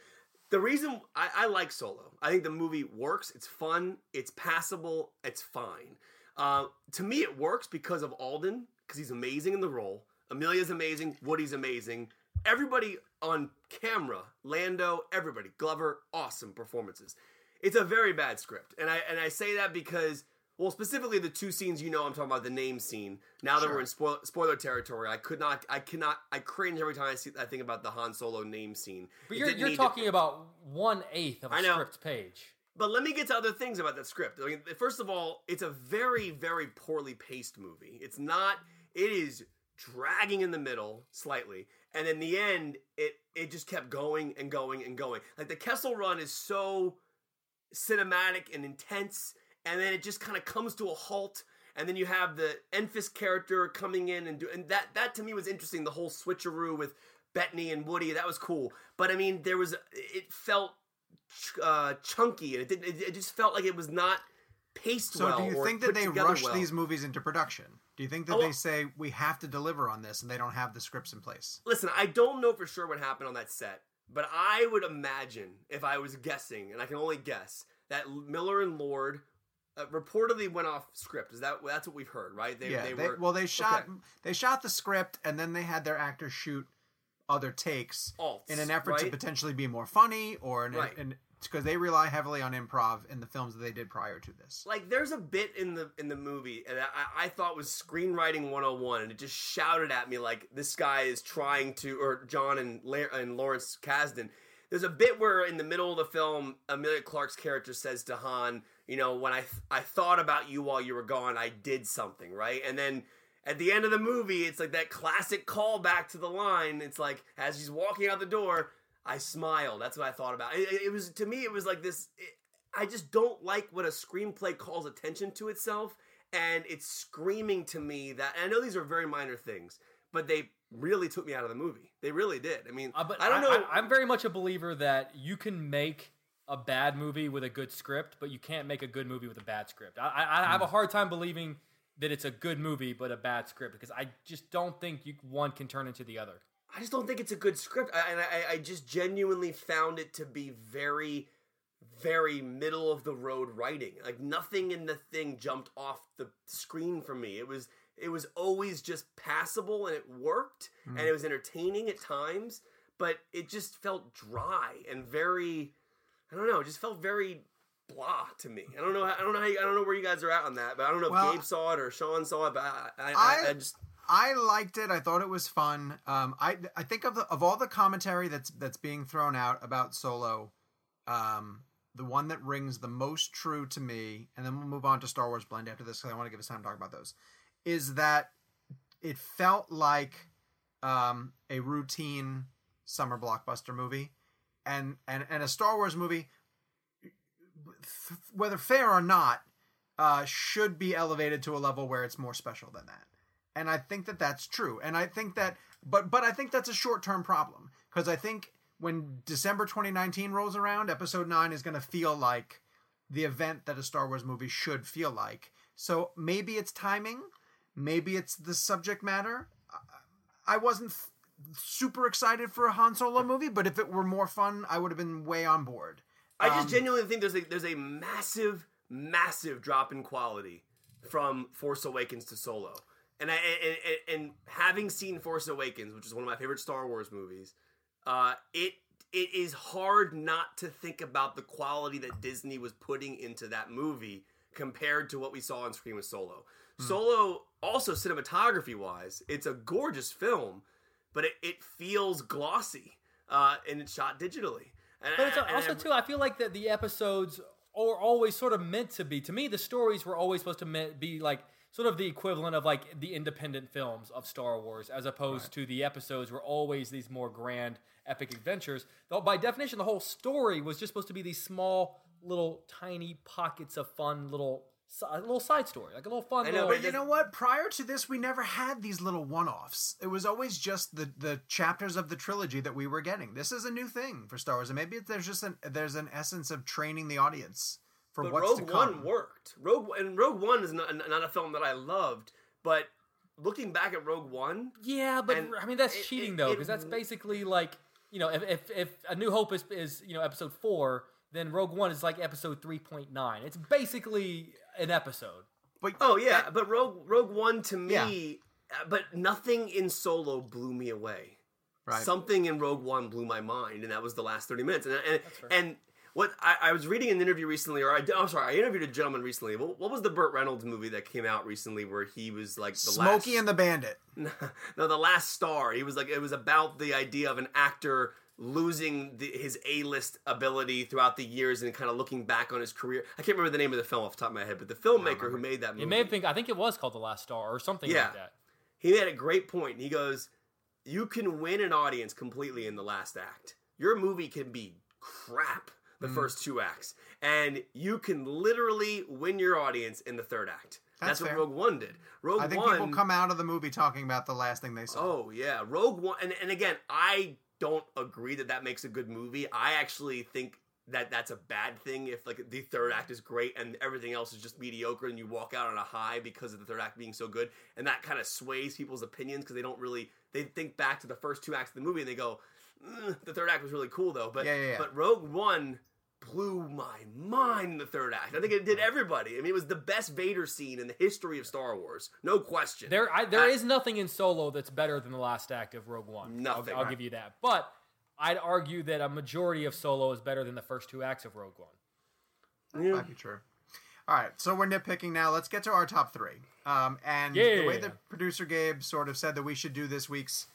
The reason I, I like Solo, I think the movie works. It's fun. It's passable. It's fine. Uh, to me, it works because of Alden, because he's amazing in the role. Emilia's amazing. Woody's amazing. Everybody on camera, Lando, everybody, Glover, awesome performances. It's a very bad script, and I and I say that because well, specifically the two scenes you know I'm talking about the name scene. Now that Sure. we're in spoil- spoiler territory, I could not, I cannot, I cringe every time I see I think about the Han Solo name scene. but It you're, you're need to- talking about one eighth of a script page. but let me get to other things about that script. I mean, first of all, it's a very, very poorly paced movie. It's not. It is dragging in the middle slightly, and in the end, it it just kept going and going and going. Like the Kessel Run is so cinematic and intense, and then it just kind of comes to a halt. And then you have the Enfys character coming in and do, and that that to me was interesting. The whole switcheroo with Bettany and Woody that was cool. But I mean, there was it felt uh, chunky, and it didn't. It, it just felt like it was not paced So well. do you think that they rush well. these movies into production? Do you think that Oh, they say we have to deliver on this and they don't have the scripts in place? Listen, I don't know for sure what happened on that set, but I would imagine, if I was guessing, and I can only guess, that Miller and Lord uh, reportedly went off script. Is that that's what we've heard, right? They, yeah. they they- were well, they shot okay. they shot the script and then they had their actors shoot other takes Alts, in an effort to potentially be more funny or in, Right. because they rely heavily on improv in the films that they did prior to this. like there's a bit in the in the movie and I, I thought was screenwriting 101 and it just shouted at me like this guy is trying to or john and, La- and lawrence kasdan there's a bit where in the middle of the film emilia clarke's character says to han you know when i i thought about you while you were gone i did something right and then at the end of the movie it's like that classic callback to the line it's like as he's walking out the door i smiled that's what i thought about it, it- was to me it was like this it, I just don't like when a screenplay calls attention to itself and it's screaming to me that I know these are very minor things, but they really took me out of the movie. They really did. I mean, Uh, but I don't know. I, am very much a believer that you can make a bad movie with a good script, but you can't make a good movie with a bad script. I, I, I have a Hmm. hard time believing that it's a good movie but a bad script because I just don't think you, one can turn into the other. I just don't think it's a good script, I, and I, I just genuinely found it to be very, very middle of the road writing. Like nothing in the thing jumped off the screen for me. It was it was always just passable, and it worked, and it was entertaining at times, but it just felt dry and very. I don't know. It just felt very blah to me. I don't know. I don't know. How you, I don't know where you guys are at on that, but I don't know Well, if Gabe saw it or Sean saw it. But I, I, I, I- just I liked it. I thought it was fun. Um, I I think of the of all the commentary that's that's being thrown out about Solo, um, the one that rings the most true to me, and then we'll move on to Star Wars Blend after this because I want to give us time to talk about those. Is that it felt like um, a routine summer blockbuster movie, and and and a Star Wars movie, whether fair or not, uh, should be elevated to a level where it's more special than that and I think that that's true. And I think that, but but I think that's a short term problem because I think when December 2019 rolls around, Episode Nine is going to feel like the event that a Star Wars movie should feel like. So maybe it's timing, maybe it's the subject matter. I- wasn't super excited for a Han Solo movie, but if it were more fun, I would have been way on board. I just Um, genuinely think there's a there's a massive, massive drop in quality from Force Awakens to Solo, and I and, and, and having seen Force Awakens, which is one of my favorite Star Wars movies, uh, it it is hard not to think about the quality that Disney was putting into that movie compared to what we saw on screen with Solo. Solo, also cinematography wise, it's a gorgeous film, but it, it feels glossy, uh, and it's shot digitally. And, But it's also too. I feel like that the episodes are always sort of meant to be. To me, the stories were always supposed to be like sort of the equivalent of like the independent films of Star Wars, as opposed to the episodes were always these more grand, epic adventures. Though by definition, the whole story was just supposed to be these small, little, tiny pockets of fun, little, a little side story, like a little fun. I know, little, But you know what? Prior to this, we never had these little one-offs. It was always just the the chapters of the trilogy that we were getting. This is a new thing for Star Wars, and maybe there's just an there's an essence of training the audience for But what's Rogue to come. Rogue One worked. Rogue and Rogue One is not, not a film that I loved, but looking back at Rogue One, Yeah, but I mean that's it- cheating it- though, because that's basically like you know if, if if A New Hope is is you know episode four, then Rogue One is like episode three point nine. It's basically an episode. But oh yeah, but Rogue Rogue One to me, Yeah. uh, but nothing in Solo blew me away. right. Something in Rogue One blew my mind, and that was the last thirty minutes. And and, and what I, I was reading an interview recently, or I, am sorry, I interviewed a gentleman recently. What, what was the Burt Reynolds movie that came out recently where he was like the Smokey last, and the Bandit. <laughs> no, the last star. He was like it was about the idea of an actor losing the, his A-list ability throughout the years and kind of looking back on his career. I can't remember the name of the film off the top of my head, but the filmmaker who made that movie, It may have been I think it was called The Last Star or something Yeah. like that. he made a great point. He goes, you can win an audience completely in the last act. Your movie can be crap the Mm. first two acts, and you can literally win your audience in the third act. That's That's, what. Rogue One did. Rogue I think One. people come out of the movie talking about the last thing they saw. Oh yeah, Rogue One, and, and again, I don't agree that that makes a good movie. I actually think that that's a bad thing if like the third act is great and everything else is just mediocre, and you walk out on a high because of the third act being so good, and that kind of sways people's opinions because they don't really they think back to the first two acts of the movie and they go, "Mm, the third act was really cool though, but Yeah, yeah, yeah. but Rogue One blew my mind in the third act. I think it did everybody. I mean, it was the best Vader scene in the history of Star Wars, no question. There, I, there I- is nothing in Solo that's better than the last act of Rogue One. Nothing. I'll, I'll give you that. But I'd argue that a majority of Solo is better than the first two acts of Rogue One. Yeah. Might be true. All right, so we're nitpicking now. Let's get to our top three. Um, and the way Yeah. that producer Gabe sort of said that we should do this week's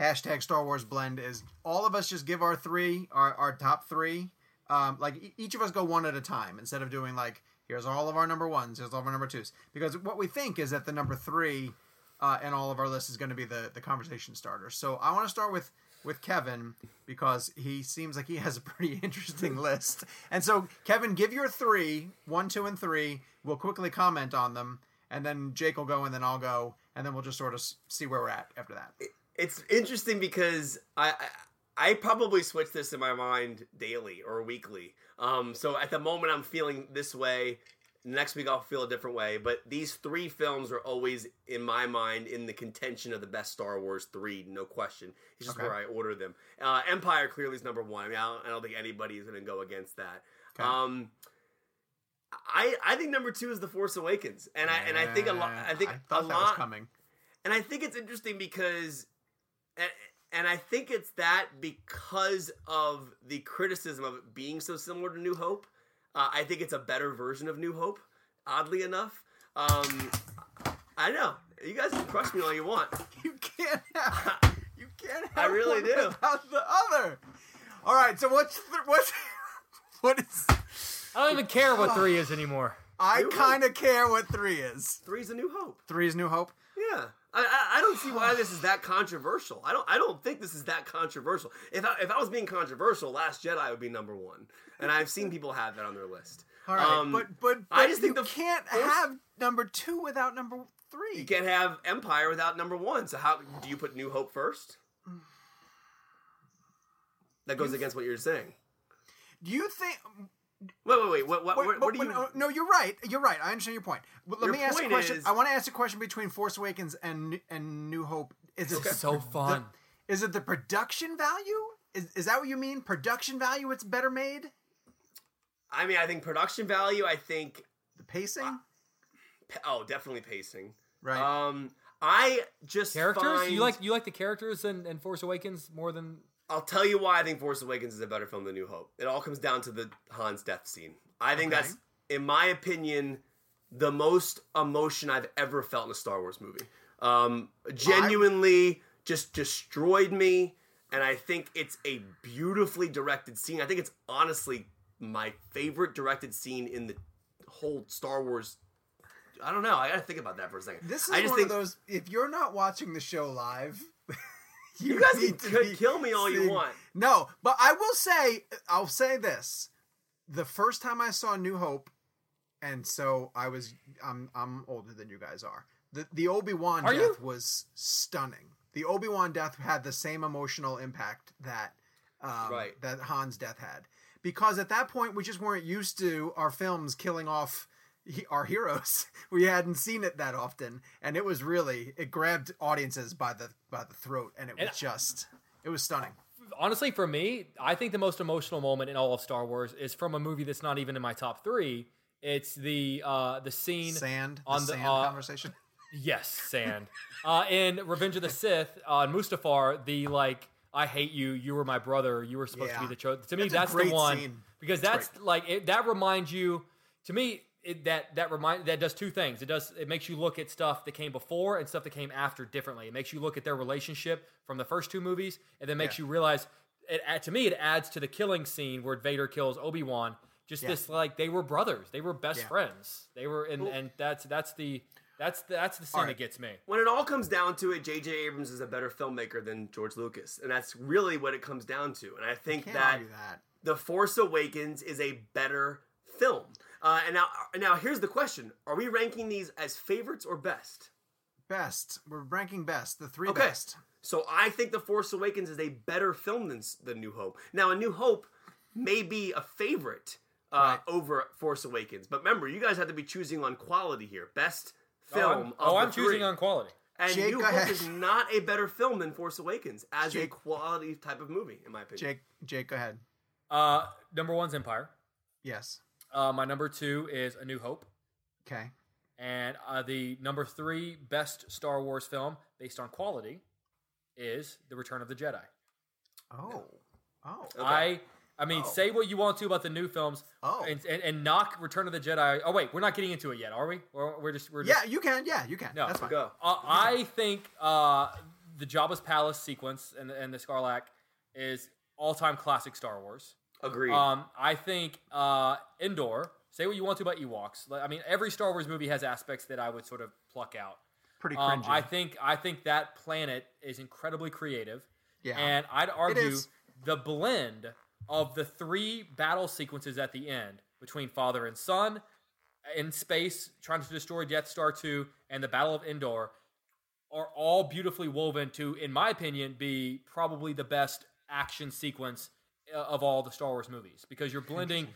hashtag Star Wars blend is all of us just give our three, our, our top three. Um, like e- each of us go one at a time instead of doing like here's all of our number ones, here's all of our number twos. Because what we think is that the number three uh, in all of our lists is going to be the the conversation starter. So I want to start with with Kevin because he seems like he has a pretty <laughs> interesting <laughs> list. And so Kevin, give your three, one, two, and three. We'll quickly comment on them, and then Jake will go, and then I'll go, and then we'll just sort of see where we're at after that. it's interesting because I, I probably switch this in my mind daily or weekly. Um, so at the moment I'm feeling this way. Next week I'll feel a different way. But these three films are always in my mind in the contention of the best Star Wars three, no question. It's just Okay. where I order them. Uh, Empire clearly is number one. I mean I don't, I don't think anybody is going to go against that. Okay. Um, I I think number two is The Force Awakens, and I and I think a lot. I think I thought a that lot. was coming. And I think it's interesting because, and, and I think it's that because of the criticism of it being so similar to New Hope. Uh, I think it's a better version of New Hope, oddly enough. Um, I know. You guys can crush me all you want. <laughs> You can't have. <laughs> You can't have. I really one do. Without the other. All right. So what's th- what's <laughs> what is? I don't even care what three is <sighs> anymore. I kind of care what three is. Three's a New Hope. Three is New Hope. Yeah. I, I, don't see why this is that controversial. I don't I don't think this is that controversial. If I, if I was being controversial, Last Jedi would be number one, and I've seen people have that on their list. All right, Um, but, but but I just think you the can't Force- have number two without number three. You can't have Empire without number one. So how do you put New Hope first? That goes against what you're saying. Do you think? Wait, wait, wait. What, what, Wait, what, what do you? but no, no, you're right. You're right. I understand your point. But let Your me ask a question. is- I want to ask a question between Force Awakens and and New Hope. Is it So fun. Is it the production value? Is is that what you mean? Production value? It's better made. I mean, I think production value. I think. The pacing, pa- Oh, definitely pacing. right? Um, I just Characters? Find, You like you like the characters in, in Force Awakens more than I'll tell you why I think Force Awakens is a better film than New Hope. It all comes down to the Han's death scene. I think Okay. that's, in my opinion, the most emotion I've ever felt in a Star Wars movie. Um, genuinely, just destroyed me, and I think it's a beautifully directed scene. I think it's honestly my favorite directed scene in the whole Star Wars. I don't know. I gotta think about that for a second. this is I just one think of those. If you're not watching the show live, you guys need can to be kill me all you want. No, but I will say, I'll say this: the first time I saw New Hope, and so I was, I'm, I'm older than you guys are. The the Obi Wan death you? was stunning. The Obi Wan death had the same emotional impact that, um, Right. that Han's death had, because at that point we just weren't used to our films killing off our heroes. <laughs> we hadn't seen it that often, and it was really it grabbed audiences by the by the throat, and it was And- just it was stunning. honestly, for me, I think the most emotional moment in all of Star Wars is from a movie that's not even in my top three. It's the uh, the scene sand on the the, sand uh, conversation. <laughs> Yes, sand. uh, in Revenge of the Sith on Mustafar, the like, I hate you. You were my brother. You were supposed to be the chosen. To me, That's that's, the one scene. because That's that's like it, that reminds you. To me, it, that that remind that does two things. It does it makes you look at stuff that came before and stuff that came after differently. It makes you look at their relationship from the first two movies, and then makes Yeah. you realize. It, uh, to me, it adds to the killing scene where Vader kills Obi Wan. Just Yeah. this, like they were brothers, they were best Yeah. friends. They were, and and that's that's the That's that's the scene All right. that gets me. when it all comes down to it, J.J. Abrams is a better filmmaker than George Lucas, and that's really what it comes down to. And I think Can't that that. The Force Awakens is a better film. Uh, and now, now here's the question: Are we ranking these as favorites or best? Best. We're ranking best. The three Okay. best. So I think The Force Awakens is a better film than S- than New Hope. Now, A New Hope may be a favorite uh, Right. over Force Awakens, but remember, you guys have to be choosing on quality here. Best Oh, I'm, film. oh, of I'm choosing on quality. And Jake, New Hope ahead. is not a better film than Force Awakens as a quality type of movie, in my opinion. Jake, Jake, go ahead. Uh, number one's Empire. Yes. Uh, my number two is A New Hope. Okay. And uh, the number three best Star Wars film based on quality is The Return of the Jedi. Oh. Oh. Okay. I I mean, Oh. say what you want to about the new films, Oh. and, and and knock Return of the Jedi. Oh wait, we're not getting into it yet, are we? Or we're just we're just, Yeah, you can. Yeah, you can. No, That's fine. Go. Uh, I think uh, the Jabba's palace sequence and and the Sarlacc is all time classic Star Wars. Agreed. Um, I think uh, Endor. Say what you want to about Ewoks. I mean, every Star Wars movie has aspects that I would sort of pluck out. Pretty Um. I think I think that planet is incredibly creative, yeah. and I'd argue the blend of the three battle sequences at the end between father and son in space trying to destroy Death Star 2 and the Battle of Endor are all beautifully woven to, in my opinion, be probably the best action sequence of all the Star Wars movies because you're blending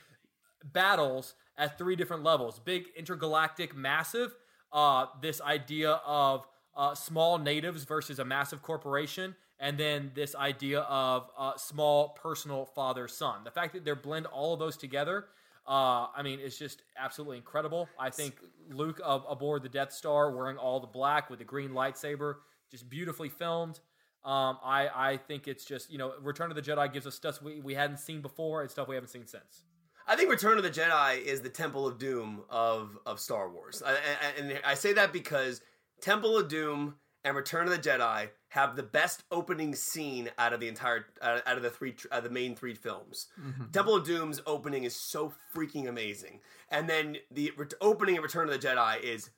battles at three different levels big intergalactic massive uh, this idea of uh, small natives versus a massive corporation and then this idea of uh, small personal father son the fact that they're blend all of those together uh, I mean, it's just absolutely incredible. I think Luke ab- aboard the Death Star wearing all the black with the green lightsaber, just beautifully filmed. Um, I, I think it's just, you know, Return of the Jedi gives us stuff we, we hadn't seen before and stuff we haven't seen since. I think Return of the Jedi is the Temple of Doom of of Star Wars, I, I- and I say that because Temple of Doom and Return of the Jedi have the best opening scene out of the entire out out of the three out of the main three films. Temple of Doom's opening is so freaking amazing, and then the ret- opening of Return of the Jedi is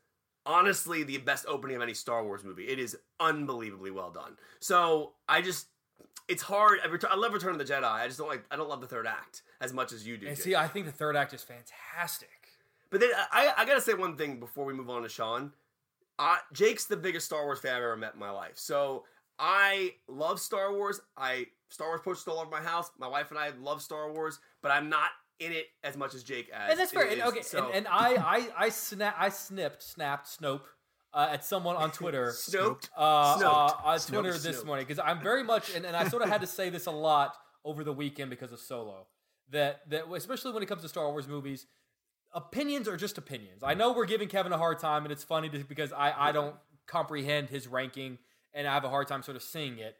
honestly the best opening of any Star Wars movie. It is unbelievably well done. So I just. It's hard. I, I love Return of the Jedi. I just don't like. I don't love the third act as much as you do. And see, I think the third act is fantastic. But then I, I gotta say one thing before we move on to Sean. Uh, Jake's the biggest Star Wars fan I've ever met in my life. So I love Star Wars. I Star Wars posters all over my house. My wife and I love Star Wars, but I'm not in it as much as Jake as. And that's fair. it And, okay, So- and, and I, I, I, sna- I snipped, snapped, Snope uh, at someone on Twitter. <laughs> Snoped. uh, Snoped. uh, on Snoped. Twitter this Snoped. morning because I'm very much, and, and I sort of had to say this a lot over the weekend because of Solo. That that especially when it comes to Star Wars movies, opinions are just opinions. I know we're giving Kevin a hard time, and it's funny because I I don't comprehend his ranking, and I have a hard time sort of seeing it.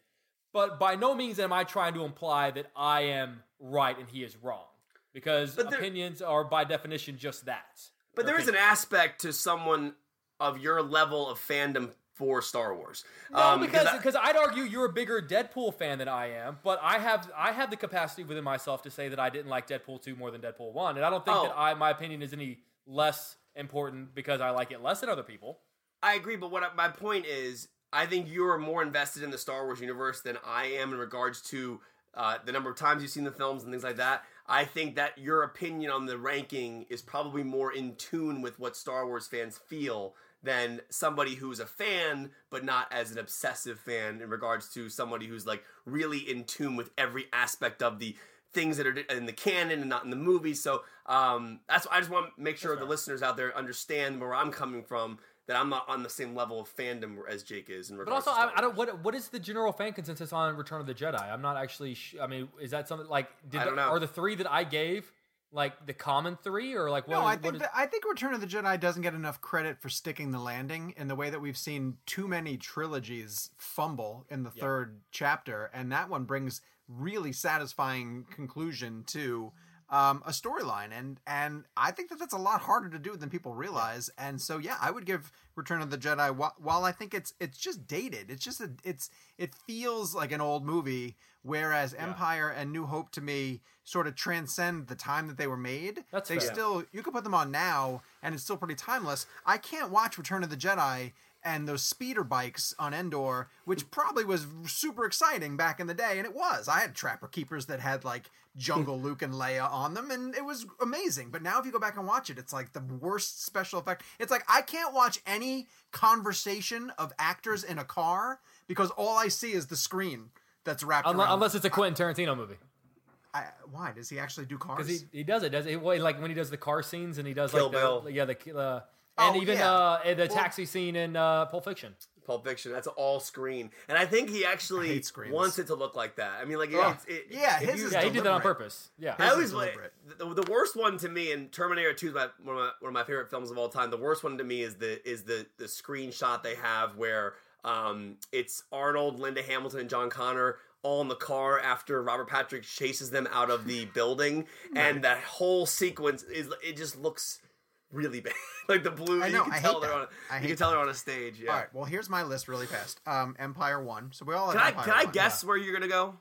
But by no means am I trying to imply that I am right and he is wrong, because there- opinions are by definition just that. But there is an aspect to someone of your level of fandom for Star Wars. No, Um, because because I'd argue you're a bigger Deadpool fan than I am, but I have I have the capacity within myself to say that I didn't like Deadpool two more than Deadpool one, and I don't think Oh. that I my opinion is any less important because I like it less than other people. I agree, but what I, my point is, I think you're more invested in the Star Wars universe than I am in regards to uh, the number of times you've seen the films and things like that. I think that your opinion on the ranking is probably more in tune with what Star Wars fans feel than somebody who's a fan but not as an obsessive fan in regards to somebody who's like really in tune with every aspect of the things that are in the canon and not in the movies. So um, that's I just want to make sure the listeners out there understand where I'm coming from. That I'm not on the same level of fandom as Jake is. In But regards also, to Star I, I don't. What what is the general fan consensus on Return of the Jedi? I'm not actually. Sh- I mean, is that something like? Did I don't the, know. Are the three that I gave like the common three, or like what? No, is- I what think is- that, I think Return of the Jedi doesn't get enough credit for sticking the landing in the way that we've seen too many trilogies fumble in the third chapter, and that one brings really satisfying conclusion to um, a storyline, and and I think that that's a lot harder to do than people realize. And so yeah, I would give Return of the Jedi. While, while I think it's it's just dated, it's just a, it's it feels like an old movie. Whereas Empire and New Hope to me sort of transcend the time that they were made. That's they fair. still you could put them on now, and it's still pretty timeless. I can't watch Return of the Jedi and those speeder bikes on Endor, which probably was super exciting back in the day, and it was. I had Trapper Keepers that had like Jungle Luke and Leia on them, and it was amazing. But now, if you go back and watch it, it's like the worst special effect. It's like I can't watch any conversation of actors in a car because all I see is the screen that's wrapped Unless, around. unless it's a Quentin Tarantino movie. I, why does he actually do cars? Because he, he does it, does it? Well, like when he does the car scenes and he does Kill like the, Bill. yeah the uh, and Oh, even yeah. uh, the Well- taxi scene in uh, Pulp Fiction. Pulp Fiction. That's all screen, and I think he actually wants it to look like that. I mean, like Oh, it's, it, yeah, his you- is Yeah, he did that on purpose. Yeah, I always like the, the worst one to me, and Terminator Two is my, one, of my, one of my favorite films of all time. The worst one to me is the is the the screenshot they have where um it's Arnold, Linda Hamilton, and John Connor all in the car after Robert Patrick chases them out of the building, <laughs> and that whole sequence is it just looks really bad. <laughs> like the blue, I you know, can I tell hate they're that. on. I you hate can tell they're on a stage. Yeah. All right, well, here's my list really fast. Um, Empire one. So we all have Can I Empire can I 1. guess where you're gonna go?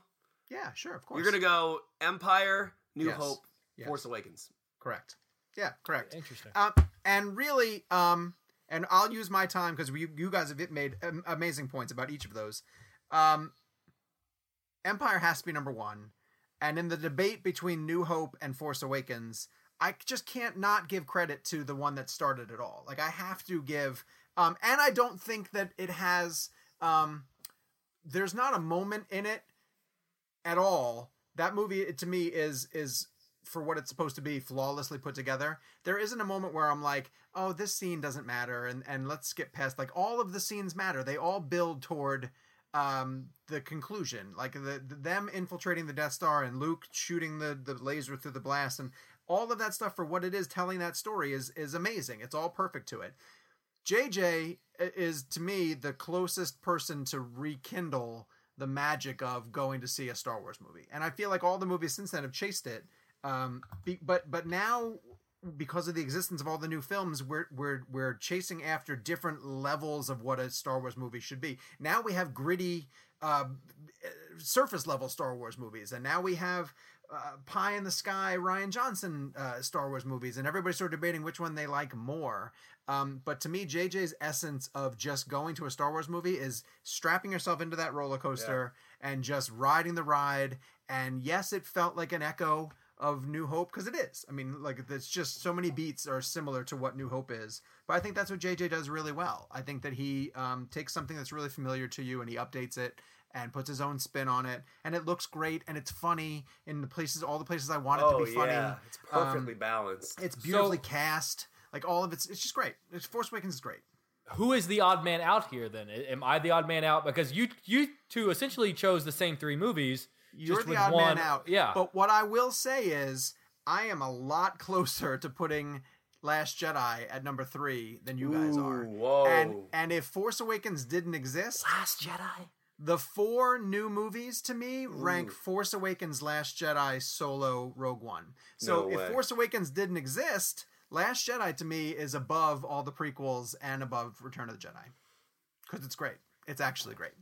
Yeah, sure, of course. You're gonna go Empire, New Yes. Hope, Yes. Force Awakens. correct. Yeah, correct. interesting. Um, and really, um, and I'll use my time because you you guys have made um, amazing points about each of those. Um, Empire has to be number one, and in the debate between New Hope and Force Awakens, I just can't not give credit to the one that started it all. Like I have to give, um, and I don't think that it has. Um, there's not a moment in it at all. That movie to me is is for what it's supposed to be flawlessly put together. There isn't a moment where I'm like, "Oh, this scene doesn't matter," and and let's skip past. Like all of the scenes matter. They all build toward um the conclusion like the, the them infiltrating the death star and luke shooting the the laser through the blast and all of that stuff for what it is telling that story is is amazing. It's all perfect to it. Jj is to me the closest person to rekindle the magic of going to see a star wars movie. And i feel like all the movies since then have chased it um be, but but now because of the existence of all the new films, we're we're we're chasing after different levels of what a Star Wars movie should be. Now we have gritty, uh, surface level Star Wars movies, and now we have uh, pie in the sky Rian Johnson uh, Star Wars movies, and everybody's sort of debating which one they like more. Um, but to me, JJ's essence of just going to a Star Wars movie is strapping yourself into that roller coaster and just riding the ride. And yes, it felt like an echo of New Hope because it is. I mean, like it's just so many beats are similar to what New Hope is. But I think that's what JJ does really well. I think that he um, takes something that's really familiar to you and he updates it and puts his own spin on it, and it looks great and it's funny in the places, all the places I want it Oh to be funny. yeah, it's Um, perfectly balanced. It's beautifully So- cast. Like all of it's, it's just great. It's Force Awakens is great. Who is the odd man out here then? Am I the odd man out because you you two essentially chose the same three movies? You're just the with odd one, man out. Yeah, But what I will say is, I am a lot <laughs> closer to putting Last Jedi at number three than you guys are. Ooh, whoa. And and if Force Awakens didn't exist, Last Jedi. The four new movies to me rank Force Awakens, Last Jedi, Solo, Rogue One. So No if. Force Awakens didn't exist, Last Jedi to me is above all the prequels and above Return of the Jedi because it's great. It's actually great.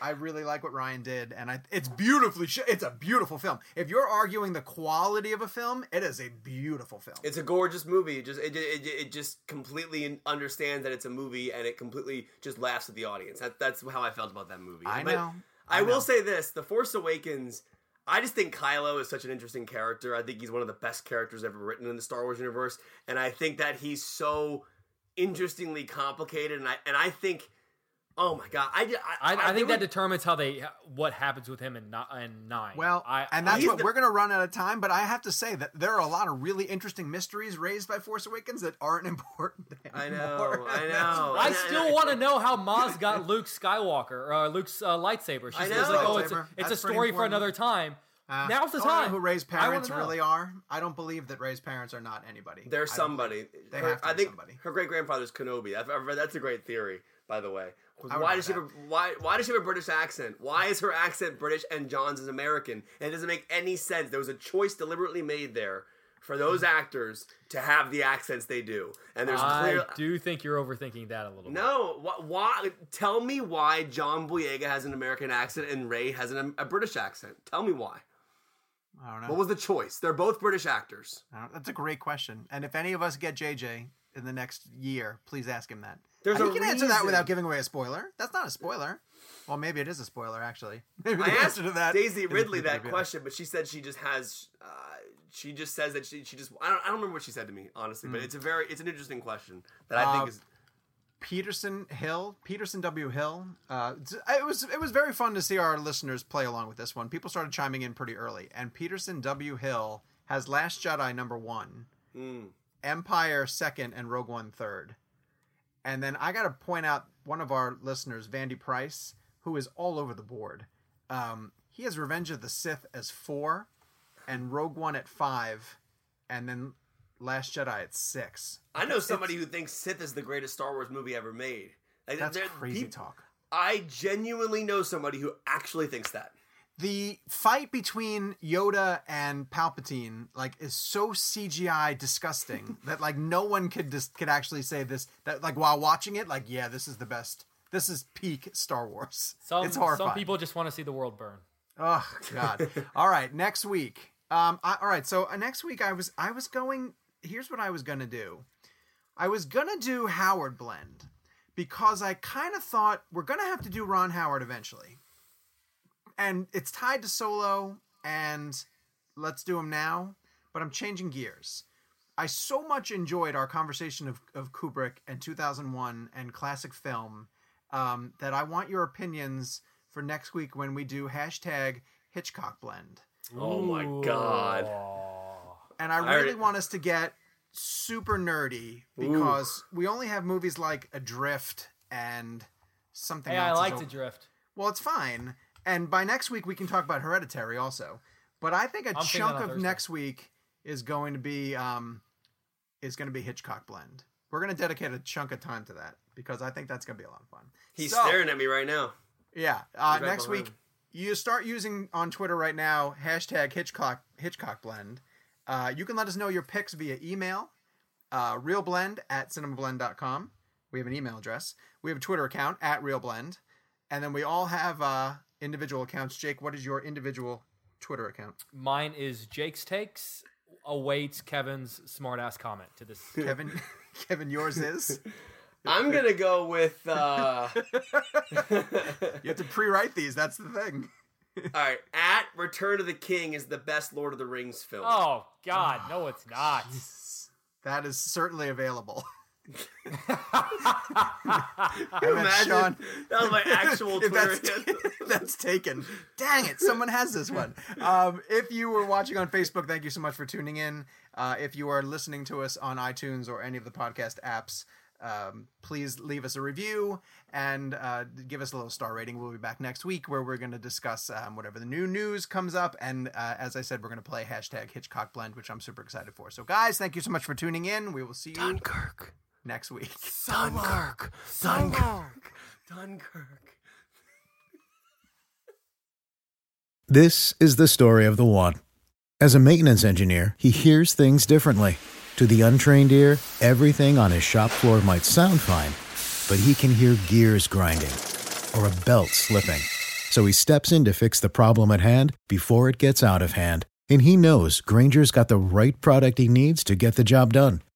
I really like what Rian did, and I, it's beautifully. Sh- it's a beautiful film. If you're arguing the quality of a film, it is a beautiful film. It's a gorgeous movie. It just it, it, it just completely understands that it's a movie, and it completely just laughs at the audience. That, that's how I felt about that movie. I But know. I, I know. will say this: The Force Awakens. I just think Kylo is such an interesting character. I think he's one of the best characters ever written in the Star Wars universe, and I think that he's so interestingly complicated. And I and I think, oh my god, I I, I, I, think that were- determines how they what happens with him in, in nine. Well, I, and that's what the- we're going to run out of time. But I have to say that there are a lot of really interesting mysteries raised by Force Awakens that aren't <laughs> important. Anymore. I know. <laughs> I know. I still want to know how Maz got Luke Skywalker or uh, Luke's uh, lightsaber. She's I know. like, oh, it's a, it's a story for another time. Uh, Now's the I wanna know time. Who Rey's parents really are? I don't believe that Rey's parents are not anybody. They're I somebody. They Her- have to I be think somebody. her great grandfather's Kenobi. I've, I've read, that's a great theory. by the way. I would Why know does she have a, why why does she have a British accent? Why is her accent British and John's is American? And it doesn't make any sense. There was a choice deliberately made there for those <laughs> actors to have the accents they do. And there's I clear do think you're overthinking that a little. bit. no. Why, why? Tell me why John Boyega has an American accent and Rey has an, a British accent. Tell me why. I don't know. What was the choice? They're both British actors. That's a great question. And if any of us get JJ in the next year, please ask him that. There's a you can answer that without giving away a spoiler. That's not a spoiler. Well, maybe it is a spoiler, actually. <laughs> Maybe I asked to that Daisy Ridley that question, but she said she just has. Uh, she just says that she, she just. I don't, I don't remember what she said to me honestly, but it's a very it's an interesting question that I Hmm. Uh, think is. Peterson Hill, Peterson W. Hill. Uh, it was it was very fun to see our listeners play along with this one. People started chiming in pretty early, and Peterson W. Hill has Last Jedi number one, Mm. Empire second, and Rogue One third. And then I got to point out one of our listeners, Vandy Price, who is all over the board. Um, he has Revenge of the Sith as four, and Rogue One at five, and then Last Jedi at six. I know somebody who thinks Sith is the greatest Star Wars movie ever made. Like, That's crazy talk. I genuinely know somebody who actually thinks that. The fight between Yoda and Palpatine like is so CGI disgusting <laughs> that like no one could just could actually say this that like while watching it like yeah this is the best this is peak Star Wars. <laughs> Some it's horrifying. some people just want to see the world burn. Oh God! <laughs> all right, next week. Um, I, all right. So uh, next week I was I was going. Here's what I was gonna do. I was gonna do Howard blend because I kind of thought we're gonna have to do Ron Howard eventually, and it's tied to Solo, and let's do him now. But I'm changing gears. I so much enjoyed our conversation of, of Kubrick and 2001 and classic film um, that I want your opinions for next week when we do hashtag Hitchcock blend. Oh my God. And I I really already- want us to get super nerdy because we only have movies like Adrift and something Hey, I else. is like o- to drift. Well, it's fine. And by next week, we can talk about Hereditary also. But I think a I'm chunk of Thursday. next week is going to be um, is going to be Hitchcock blend. We're going to dedicate a chunk of time to that because I think that's going to be a lot of fun. He's So, staring at me right now. Yeah, uh, He's right next behind week you start using on Twitter right now hashtag Hitchcock Hitchcock blend. Uh, you can let us know your picks via email, uh, ReelBlend at cinemablend.com. We have an email address. We have a Twitter account at ReelBlend, and then we all have uh, individual accounts. Jake, what is your individual Twitter account? Mine is Jake's takes. Awaits Kevin's smartass comment to this. <laughs> Kevin, <laughs> Kevin, yours is. <laughs> I'm gonna go with. Uh, You have to pre-write these. That's the thing. all right, at Return of the King is the best Lord of the Rings film. Oh God, no, it's not. That is certainly available. Can you I meant imagine? Sean- That was my actual <laughs> If Twitter that's, handle. <laughs> that's taken. Dang it, someone has this one. Um, if you were watching on Facebook, thank you so much for tuning in. Uh, if you are listening to us on iTunes or any of the podcast apps, um, please leave us a review and uh, give us a little star rating. We'll be back next week where we're going to discuss um, whatever the new news comes up. And uh, as I said, we're going to play hashtag Hitchcock Blend, which I'm super excited for. So, guys, thank you so much for tuning in. We will see you Dunkirk. Next week. Dunkirk. Dunkirk. Dunkirk. This is the story of the one. As a maintenance engineer, he hears things differently. To the untrained ear, everything on his shop floor might sound fine, but he can hear gears grinding or a belt slipping. So he steps in to fix the problem at hand before it gets out of hand. And he knows Grainger's got the right product he needs to get the job done,